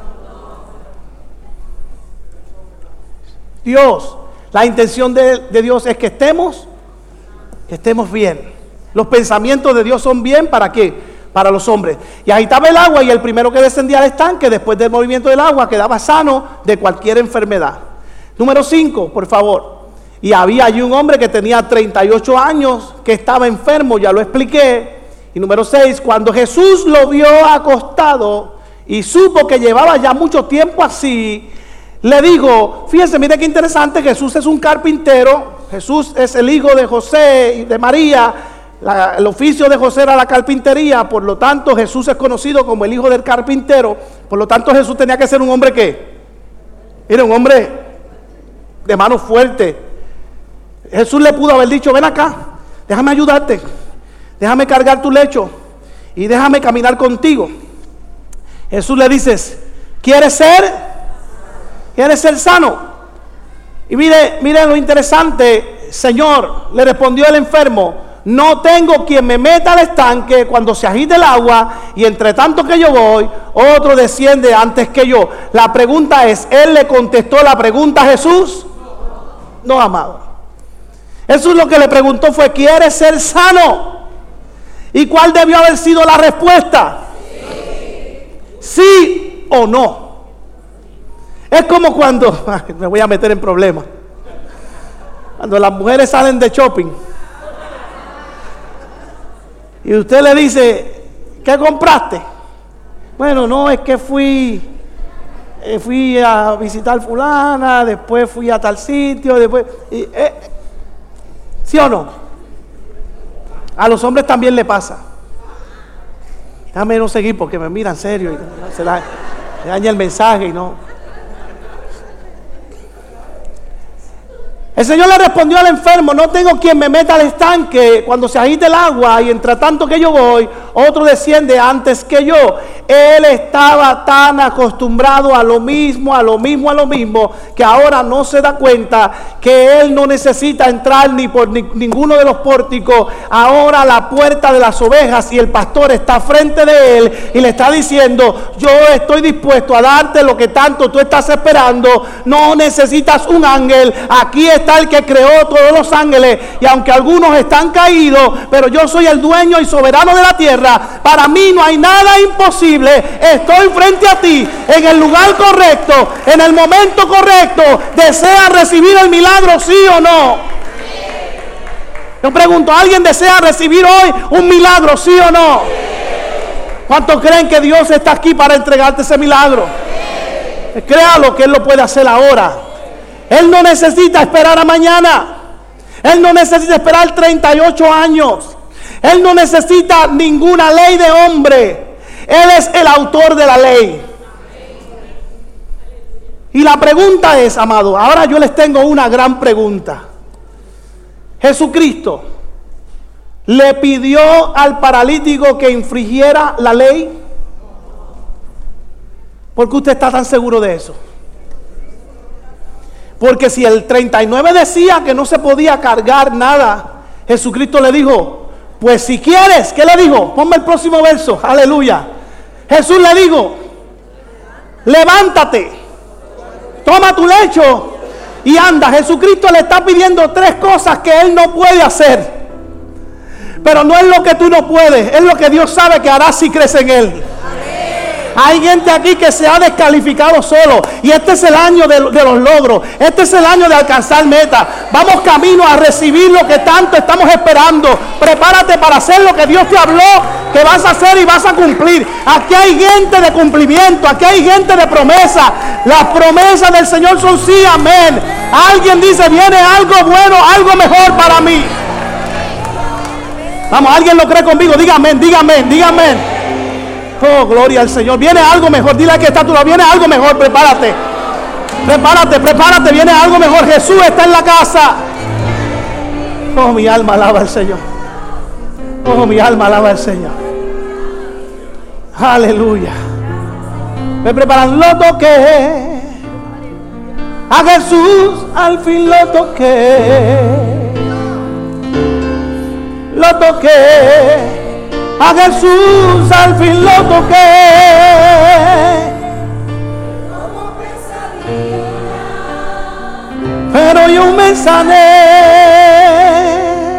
Dios, la intención de, Dios es que estemos, que estemos bien. Los pensamientos de Dios son bien para qué? Para los hombres. Y ahí estaba el agua y el primero que descendía al estanque después del movimiento del agua quedaba sano de cualquier enfermedad. Número 5, por favor. Y había allí un hombre que tenía 38 años que estaba enfermo, ya lo expliqué, y número 6, cuando Jesús lo vio acostado y supo que llevaba ya mucho tiempo así, le dijo, fíjense, mire qué interesante, Jesús es un carpintero, Jesús es el hijo de José y de María, el oficio de José era la carpintería, por lo tanto Jesús es conocido como el hijo del carpintero, por lo tanto Jesús tenía que ser un hombre que, era un hombre de mano fuerte. Jesús le pudo haber dicho, ven acá, déjame ayudarte déjame cargar tu lecho y déjame caminar contigo. Jesús le dices, ¿quieres ser? ¿Quieres ser sano? Y mire, mire lo interesante, Señor, le respondió el enfermo, no tengo quien me meta al estanque cuando se agite el agua y entre tanto que yo voy, otro desciende antes que yo. La pregunta es, ¿él le contestó la pregunta a Jesús? No, amado. Jesús lo que le preguntó fue, ¿quieres ser sano? ¿Y cuál debió haber sido la respuesta? Sí, o no. Es como cuando, [LAUGHS] me voy a meter en problemas, cuando las mujeres salen de shopping y usted le dice, ¿qué compraste? Bueno, no, es que fui, eh, fui a visitar fulana, después fui a tal sitio, después... Eh, ¿Sí o no? A los hombres también le pasa. Déjame no seguir porque me miran serio y se, daña el mensaje y no. El Señor le respondió al enfermo, no tengo quien me meta al estanque cuando se agite el agua y entre tanto que yo voy, otro desciende antes que yo. Él estaba tan acostumbrado a lo mismo, a lo mismo, a lo mismo, que ahora no se da cuenta que él no necesita entrar ni por ninguno de los pórticos. Ahora la puerta de las ovejas y el pastor está frente de él y le está diciendo, yo estoy dispuesto a darte lo que tanto tú estás esperando. No necesitas un ángel. Aquí está el que creó todos los ángeles. Y aunque algunos están caídos, pero yo soy el dueño y soberano de la tierra, para mí no hay nada imposible Estoy frente a ti en el lugar correcto, en el momento correcto. ¿Desea recibir el milagro, sí o no? Yo pregunto, ¿alguien desea recibir hoy un milagro, sí o no? ¿Cuántos creen que Dios está aquí para entregarte ese milagro? Créalo que Él lo puede hacer ahora. Él no necesita esperar a mañana. Él no necesita esperar 38 años. Él no necesita ninguna ley de hombre. Él es el autor de la ley. Y la pregunta es, amado, ahora yo les tengo una gran pregunta. Jesucristo le pidió al paralítico que infringiera la ley. ¿Por qué usted está tan seguro de eso? Porque si el 39 decía que no se podía cargar nada, Jesucristo le dijo, pues si quieres, ¿qué le dijo? Ponme el próximo verso, aleluya. Jesús le dijo, levántate toma tu lecho y anda. Jesucristo le está pidiendo tres cosas que él no puede hacer. Pero no es lo que tú no puedes, es lo que Dios sabe que hará si crees en él. Hay gente aquí que se ha descalificado solo. Y este es el año de, los logros. Este es el año de alcanzar meta. Vamos camino a recibir lo que tanto estamos esperando. Prepárate para hacer lo que Dios te habló que vas a hacer y vas a cumplir. Aquí hay gente de cumplimiento. Aquí hay gente de promesa. Las promesas del Señor son sí, amén. Alguien dice, viene algo bueno, algo mejor para mí. Vamos, alguien lo cree conmigo. Dígame, dígame, dígame. Oh, gloria al Señor. Viene algo mejor. Dile que está tú. Viene algo mejor. Prepárate. Prepárate, prepárate. Viene algo mejor. Jesús está en la casa. Oh, mi alma alaba al Señor. Oh, mi alma alaba al Señor. Aleluya. Me preparan, lo toqué. A Jesús al fin lo toqué. Lo toqué a Jesús al fin lo toqué. Pero yo me sané.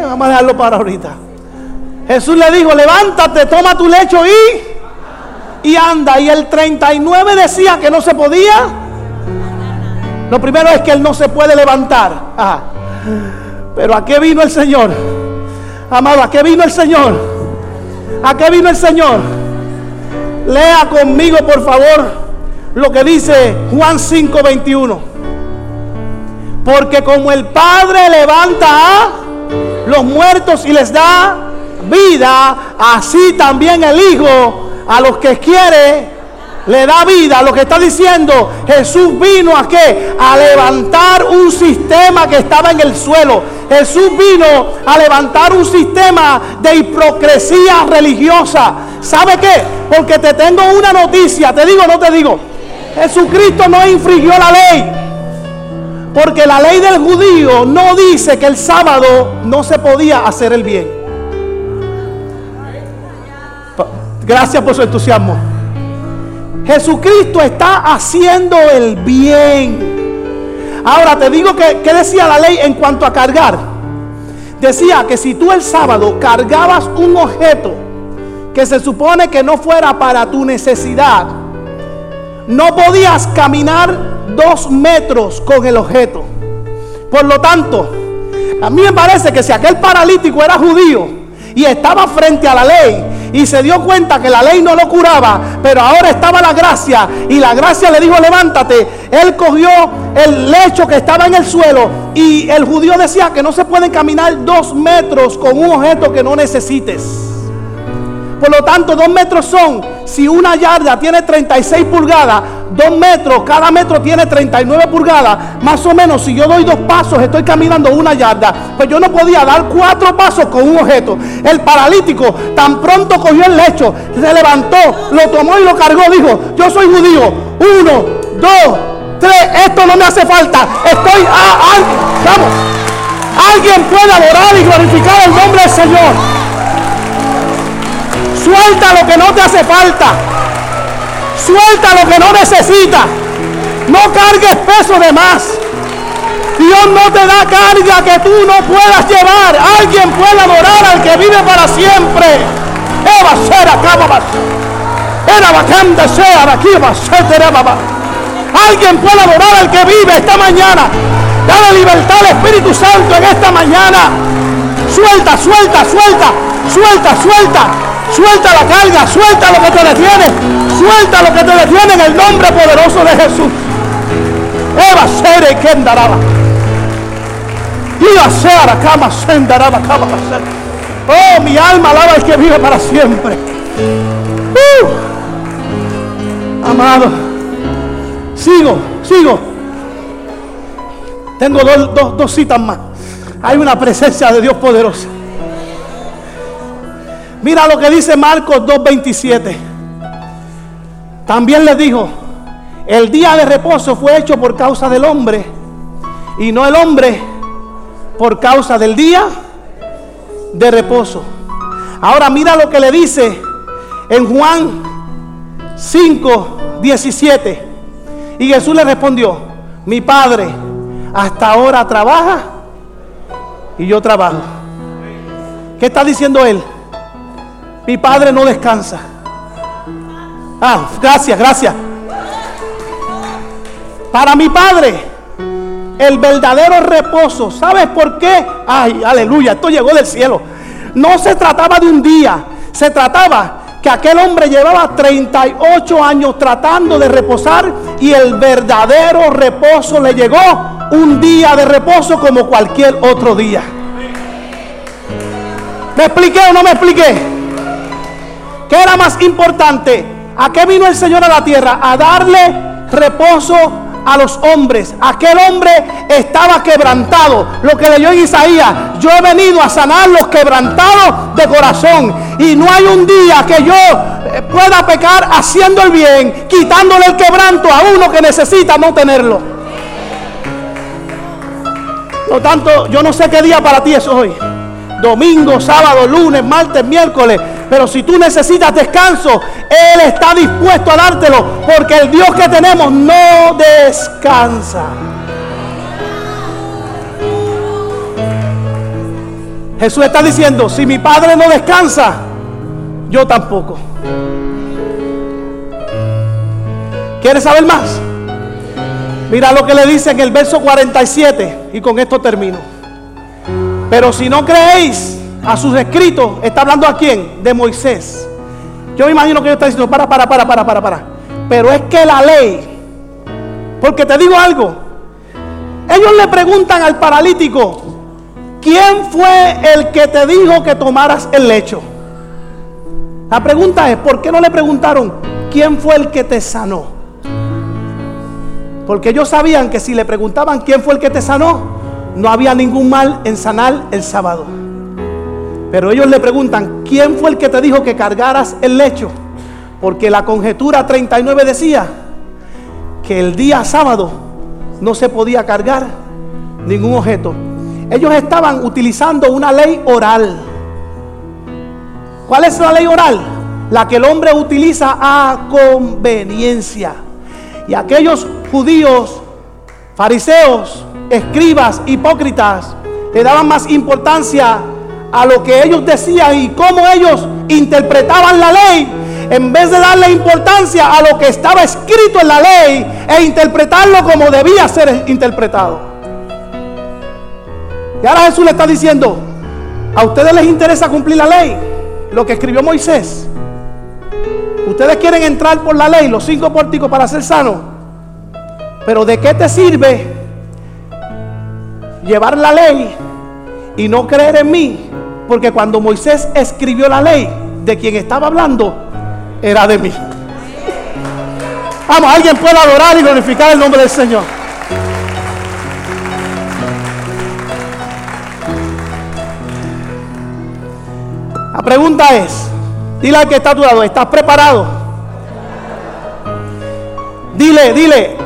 Vamos a dejarlo para ahorita. Jesús le dijo, levántate, toma tu lecho y, y anda. Y el 39 decía que no se podía. Lo primero es que él no se puede levantar. Pero ¿a qué vino el Señor? Amado, ¿a qué vino el Señor? ¿A qué vino el Señor? Lea conmigo, por favor, lo que dice Juan 5:21. Porque como el Padre levanta a los muertos y les da vida, así también el Hijo a los que quiere le da vida. Lo que está diciendo, Jesús vino a qué? A levantar un sistema que estaba en el suelo. Jesús vino a levantar un sistema de hipocresía religiosa. ¿Sabe qué? Porque te tengo una noticia, te digo, no te digo. Jesucristo no infringió la ley. Porque la ley del judío no dice que el sábado no se podía hacer el bien. Gracias por su entusiasmo. Jesucristo está haciendo el bien. Ahora te digo que, ¿qué decía la ley en cuanto a cargar? Decía que si tú el sábado cargabas un objeto que se supone que no fuera para tu necesidad, no podías caminar dos metros con el objeto. Por lo tanto, a mí me parece que si aquel paralítico era judío y estaba frente a la ley, y se dio cuenta que la ley no lo curaba, pero ahora estaba la gracia y la gracia le dijo levántate. Él cogió el lecho que estaba en el suelo y el judío decía que no se pueden caminar dos metros con un objeto que no necesites. Por lo tanto, dos metros son, si una yarda tiene 36 pulgadas, dos metros, cada metro tiene 39 pulgadas, más o menos, si yo doy dos pasos, estoy caminando una yarda, pues yo no podía dar cuatro pasos con un objeto. El paralítico tan pronto cogió el lecho, se levantó, lo tomó y lo cargó, dijo, yo soy judío, uno, dos, tres, esto no me hace falta, estoy, a, vamos, alguien puede adorar y glorificar el nombre del Señor. Suelta lo que no te hace falta. Suelta lo que no necesitas. No cargues peso de más. Dios no te da carga que tú no puedas llevar. Alguien puede adorar al que vive para siempre. Eva Alguien puede adorar al que vive esta mañana. Dale libertad al Espíritu Santo en esta mañana. Suelta, suelta, suelta, suelta, suelta. Suelta la carga, suelta lo que te detiene, suelta lo que te detiene en el nombre poderoso de Jesús. Eva sere que andaraba. Iba a cama sendaraba cama Oh, mi alma alaba al que vive para siempre. Uh. Amado, sigo, sigo. Tengo dos, dos citas más. Hay una presencia de Dios poderosa. Mira lo que dice Marcos 2.27. También le dijo, el día de reposo fue hecho por causa del hombre y no el hombre por causa del día de reposo. Ahora mira lo que le dice en Juan 5, 17. Y Jesús le respondió, mi padre hasta ahora trabaja y yo trabajo. ¿Qué está diciendo él? Mi padre no descansa. Ah, gracias, gracias. Para mi padre, el verdadero reposo, ¿sabes por qué? Ay, aleluya, esto llegó del cielo. No se trataba de un día, se trataba que aquel hombre llevaba 38 años tratando de reposar y el verdadero reposo le llegó un día de reposo como cualquier otro día. ¿Me expliqué o no me expliqué? ¿Qué era más importante? ¿A qué vino el Señor a la tierra? A darle reposo a los hombres. Aquel hombre estaba quebrantado. Lo que leyó en Isaías. Yo he venido a sanar los quebrantados de corazón. Y no hay un día que yo eh, pueda pecar haciendo el bien, quitándole el quebranto a uno que necesita no tenerlo. Por lo tanto, yo no sé qué día para ti es hoy. Domingo, sábado, lunes, martes, miércoles. Pero si tú necesitas descanso, Él está dispuesto a dártelo. Porque el Dios que tenemos no descansa. Jesús está diciendo, si mi Padre no descansa, yo tampoco. ¿Quieres saber más? Mira lo que le dice en el verso 47 y con esto termino. Pero si no creéis a sus escritos, está hablando a quién? De Moisés. Yo me imagino que ellos están diciendo, para, para, para, para, para, para. Pero es que la ley, porque te digo algo, ellos le preguntan al paralítico, ¿quién fue el que te dijo que tomaras el lecho? La pregunta es, ¿por qué no le preguntaron quién fue el que te sanó? Porque ellos sabían que si le preguntaban quién fue el que te sanó, no había ningún mal en sanar el sábado. Pero ellos le preguntan, ¿quién fue el que te dijo que cargaras el lecho? Porque la conjetura 39 decía que el día sábado no se podía cargar ningún objeto. Ellos estaban utilizando una ley oral. ¿Cuál es la ley oral? La que el hombre utiliza a conveniencia. Y aquellos judíos, fariseos, escribas, hipócritas, le daban más importancia a lo que ellos decían y cómo ellos interpretaban la ley, en vez de darle importancia a lo que estaba escrito en la ley e interpretarlo como debía ser interpretado. Y ahora Jesús le está diciendo, a ustedes les interesa cumplir la ley, lo que escribió Moisés. Ustedes quieren entrar por la ley, los cinco pórticos para ser sanos. Pero ¿de qué te sirve llevar la ley y no creer en mí, porque cuando Moisés escribió la ley, de quien estaba hablando era de mí. Vamos, alguien puede adorar y glorificar el nombre del Señor. La pregunta es, dile al que está a tu lado, ¿estás preparado? Dile, dile,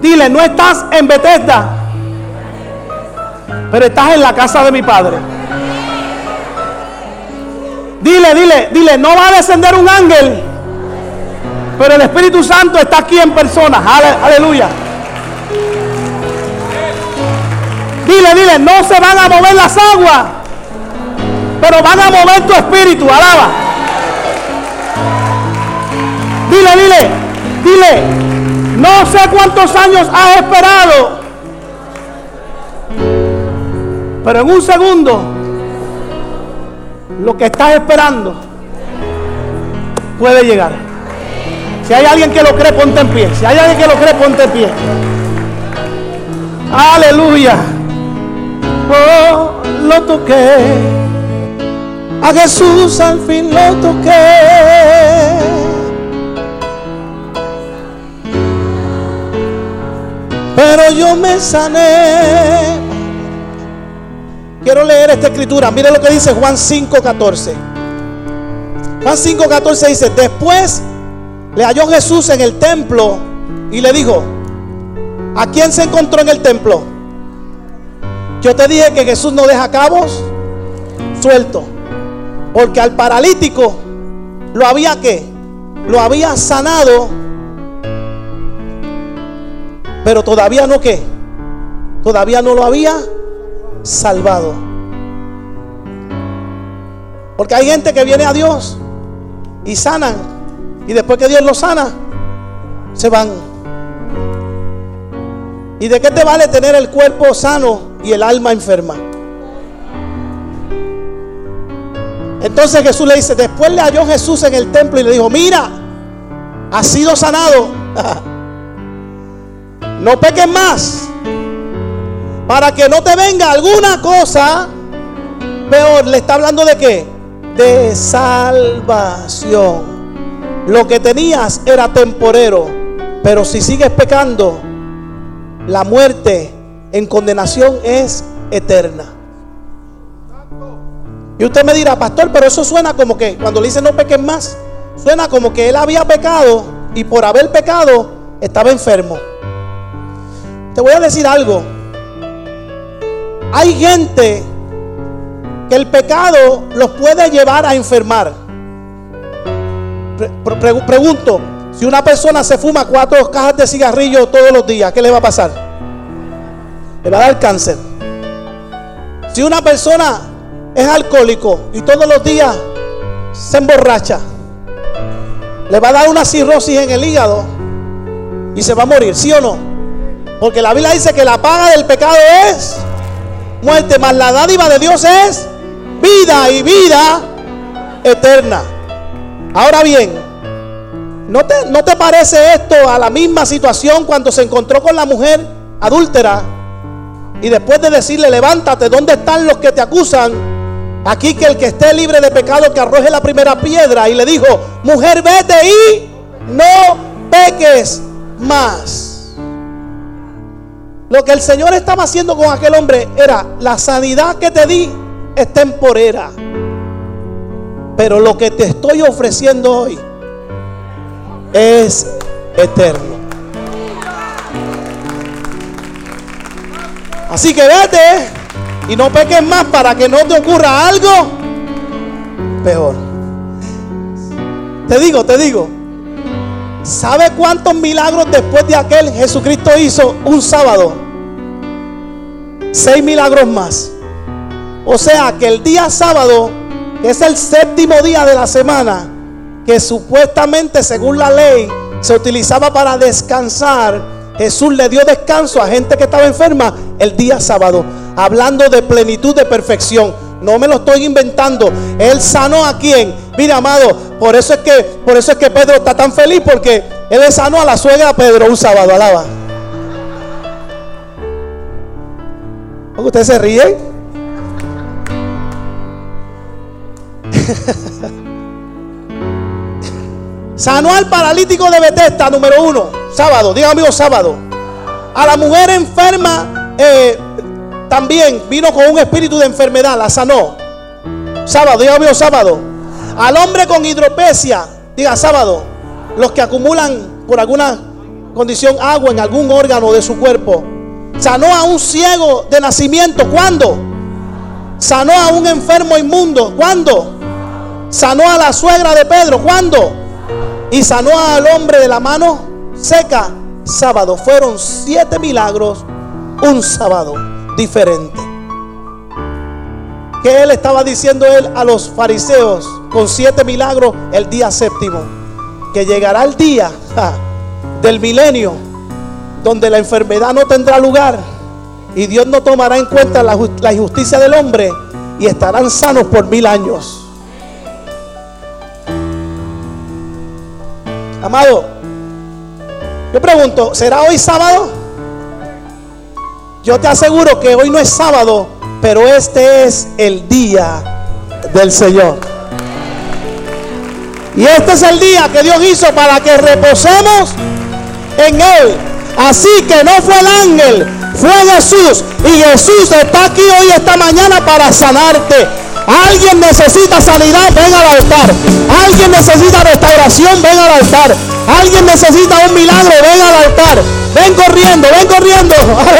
dile, no estás en Bethesda, pero estás en la casa de mi padre. Dile, dile, dile, no va a descender un ángel, pero el Espíritu Santo está aquí en persona. Aleluya. Dile, dile, no se van a mover las aguas, pero van a mover tu espíritu. Alaba. Dile, dile, dile, no sé cuántos años has esperado pero en un segundo, lo que estás esperando puede llegar. Si hay alguien que lo cree, ponte en pie. Si hay alguien que lo cree, ponte en pie. Aleluya. Oh, lo toqué. A Jesús al fin lo toqué. pero yo me sané. Quiero leer esta escritura. Mire lo que dice Juan 5:14. Juan 5:14 dice, después le halló Jesús en el templo y le dijo, ¿a quién se encontró en el templo? Yo te dije que Jesús no deja cabos sueltos. Porque al paralítico lo había que, lo había sanado, pero todavía no que, todavía no lo había salvado. Porque hay gente que viene a Dios y sanan. Y después que Dios los sana, se van. ¿Y de qué te vale tener el cuerpo sano y el alma enferma? Entonces Jesús le dice, después le halló Jesús en el templo y le dijo, mira, has sido sanado. [LAUGHS] no peques más para que no te venga alguna cosa peor. Le está hablando de qué? De salvación. Lo que tenías era temporero, pero si sigues pecando, la muerte en condenación es eterna. Y usted me dirá, pastor, pero eso suena como que cuando le dice no peques más, suena como que él había pecado y por haber pecado estaba enfermo. Te voy a decir algo. Hay gente que el pecado los puede llevar a enfermar. pregunto, si una persona se fuma cuatro cajas de cigarrillo todos los días, ¿qué le va a pasar? Le va a dar cáncer. Si una persona es alcohólico y todos los días se emborracha, le va a dar una cirrosis en el hígado y se va a morir, ¿sí o no? Porque la Biblia dice que la paga del pecado es muerte, más la dádiva de Dios es vida y vida eterna. Ahora bien, ¿no te, ¿no te parece esto a la misma situación cuando se encontró con la mujer adúltera? Y después de decirle, levántate, ¿dónde están los que te acusan? Aquí que el que esté libre de pecado que arroje la primera piedra. Y le dijo, mujer, vete y no peques más. Lo que el Señor estaba haciendo con aquel hombre era, la sanidad que te di es temporera. Pero lo que te estoy ofreciendo hoy es eterno. Así que vete y no peques más para que no te ocurra algo peor. Te digo, te digo. ¿Sabe cuántos milagros después de aquel Jesucristo hizo un sábado? Seis milagros más. O sea que el día sábado, que es el séptimo día de la semana, que supuestamente según la ley se utilizaba para descansar, Jesús le dio descanso a gente que estaba enferma el día sábado, hablando de plenitud de perfección. No me lo estoy inventando. Él sanó a quien. Mira, amado, por eso es que por eso es que Pedro está tan feliz porque él le sanó a la suegra Pedro un sábado, alaba. ¿Usted se ríe? [LAUGHS] sanó al paralítico de Betesda, número uno, sábado, diga amigo, sábado. A la mujer enferma eh, también vino con un espíritu de enfermedad, la sanó. Sábado, diga amigo, sábado. Al hombre con hidropesia, diga sábado. Los que acumulan por alguna condición agua en algún órgano de su cuerpo. Sanó a un ciego de nacimiento. ¿Cuándo? Sanó a un enfermo inmundo. ¿Cuándo? Sanó a la suegra de Pedro. ¿Cuándo? Y sanó al hombre de la mano seca. Sábado. Fueron siete milagros. Un sábado diferente. Que él estaba diciendo él a los fariseos con siete milagros el día séptimo. Que llegará el día del milenio donde la enfermedad no tendrá lugar y Dios no tomará en cuenta la, la injusticia del hombre y estarán sanos por mil años. Amado, yo pregunto, ¿será hoy sábado? Yo te aseguro que hoy no es sábado, pero este es el día del Señor. Y este es el día que Dios hizo para que reposemos en Él. Así que no fue el ángel, fue Jesús. Y Jesús está aquí hoy, esta mañana, para sanarte. Alguien necesita sanidad, ven al altar. Alguien necesita restauración, ven al altar. Alguien necesita un milagro, ven al altar. Ven corriendo, ven corriendo.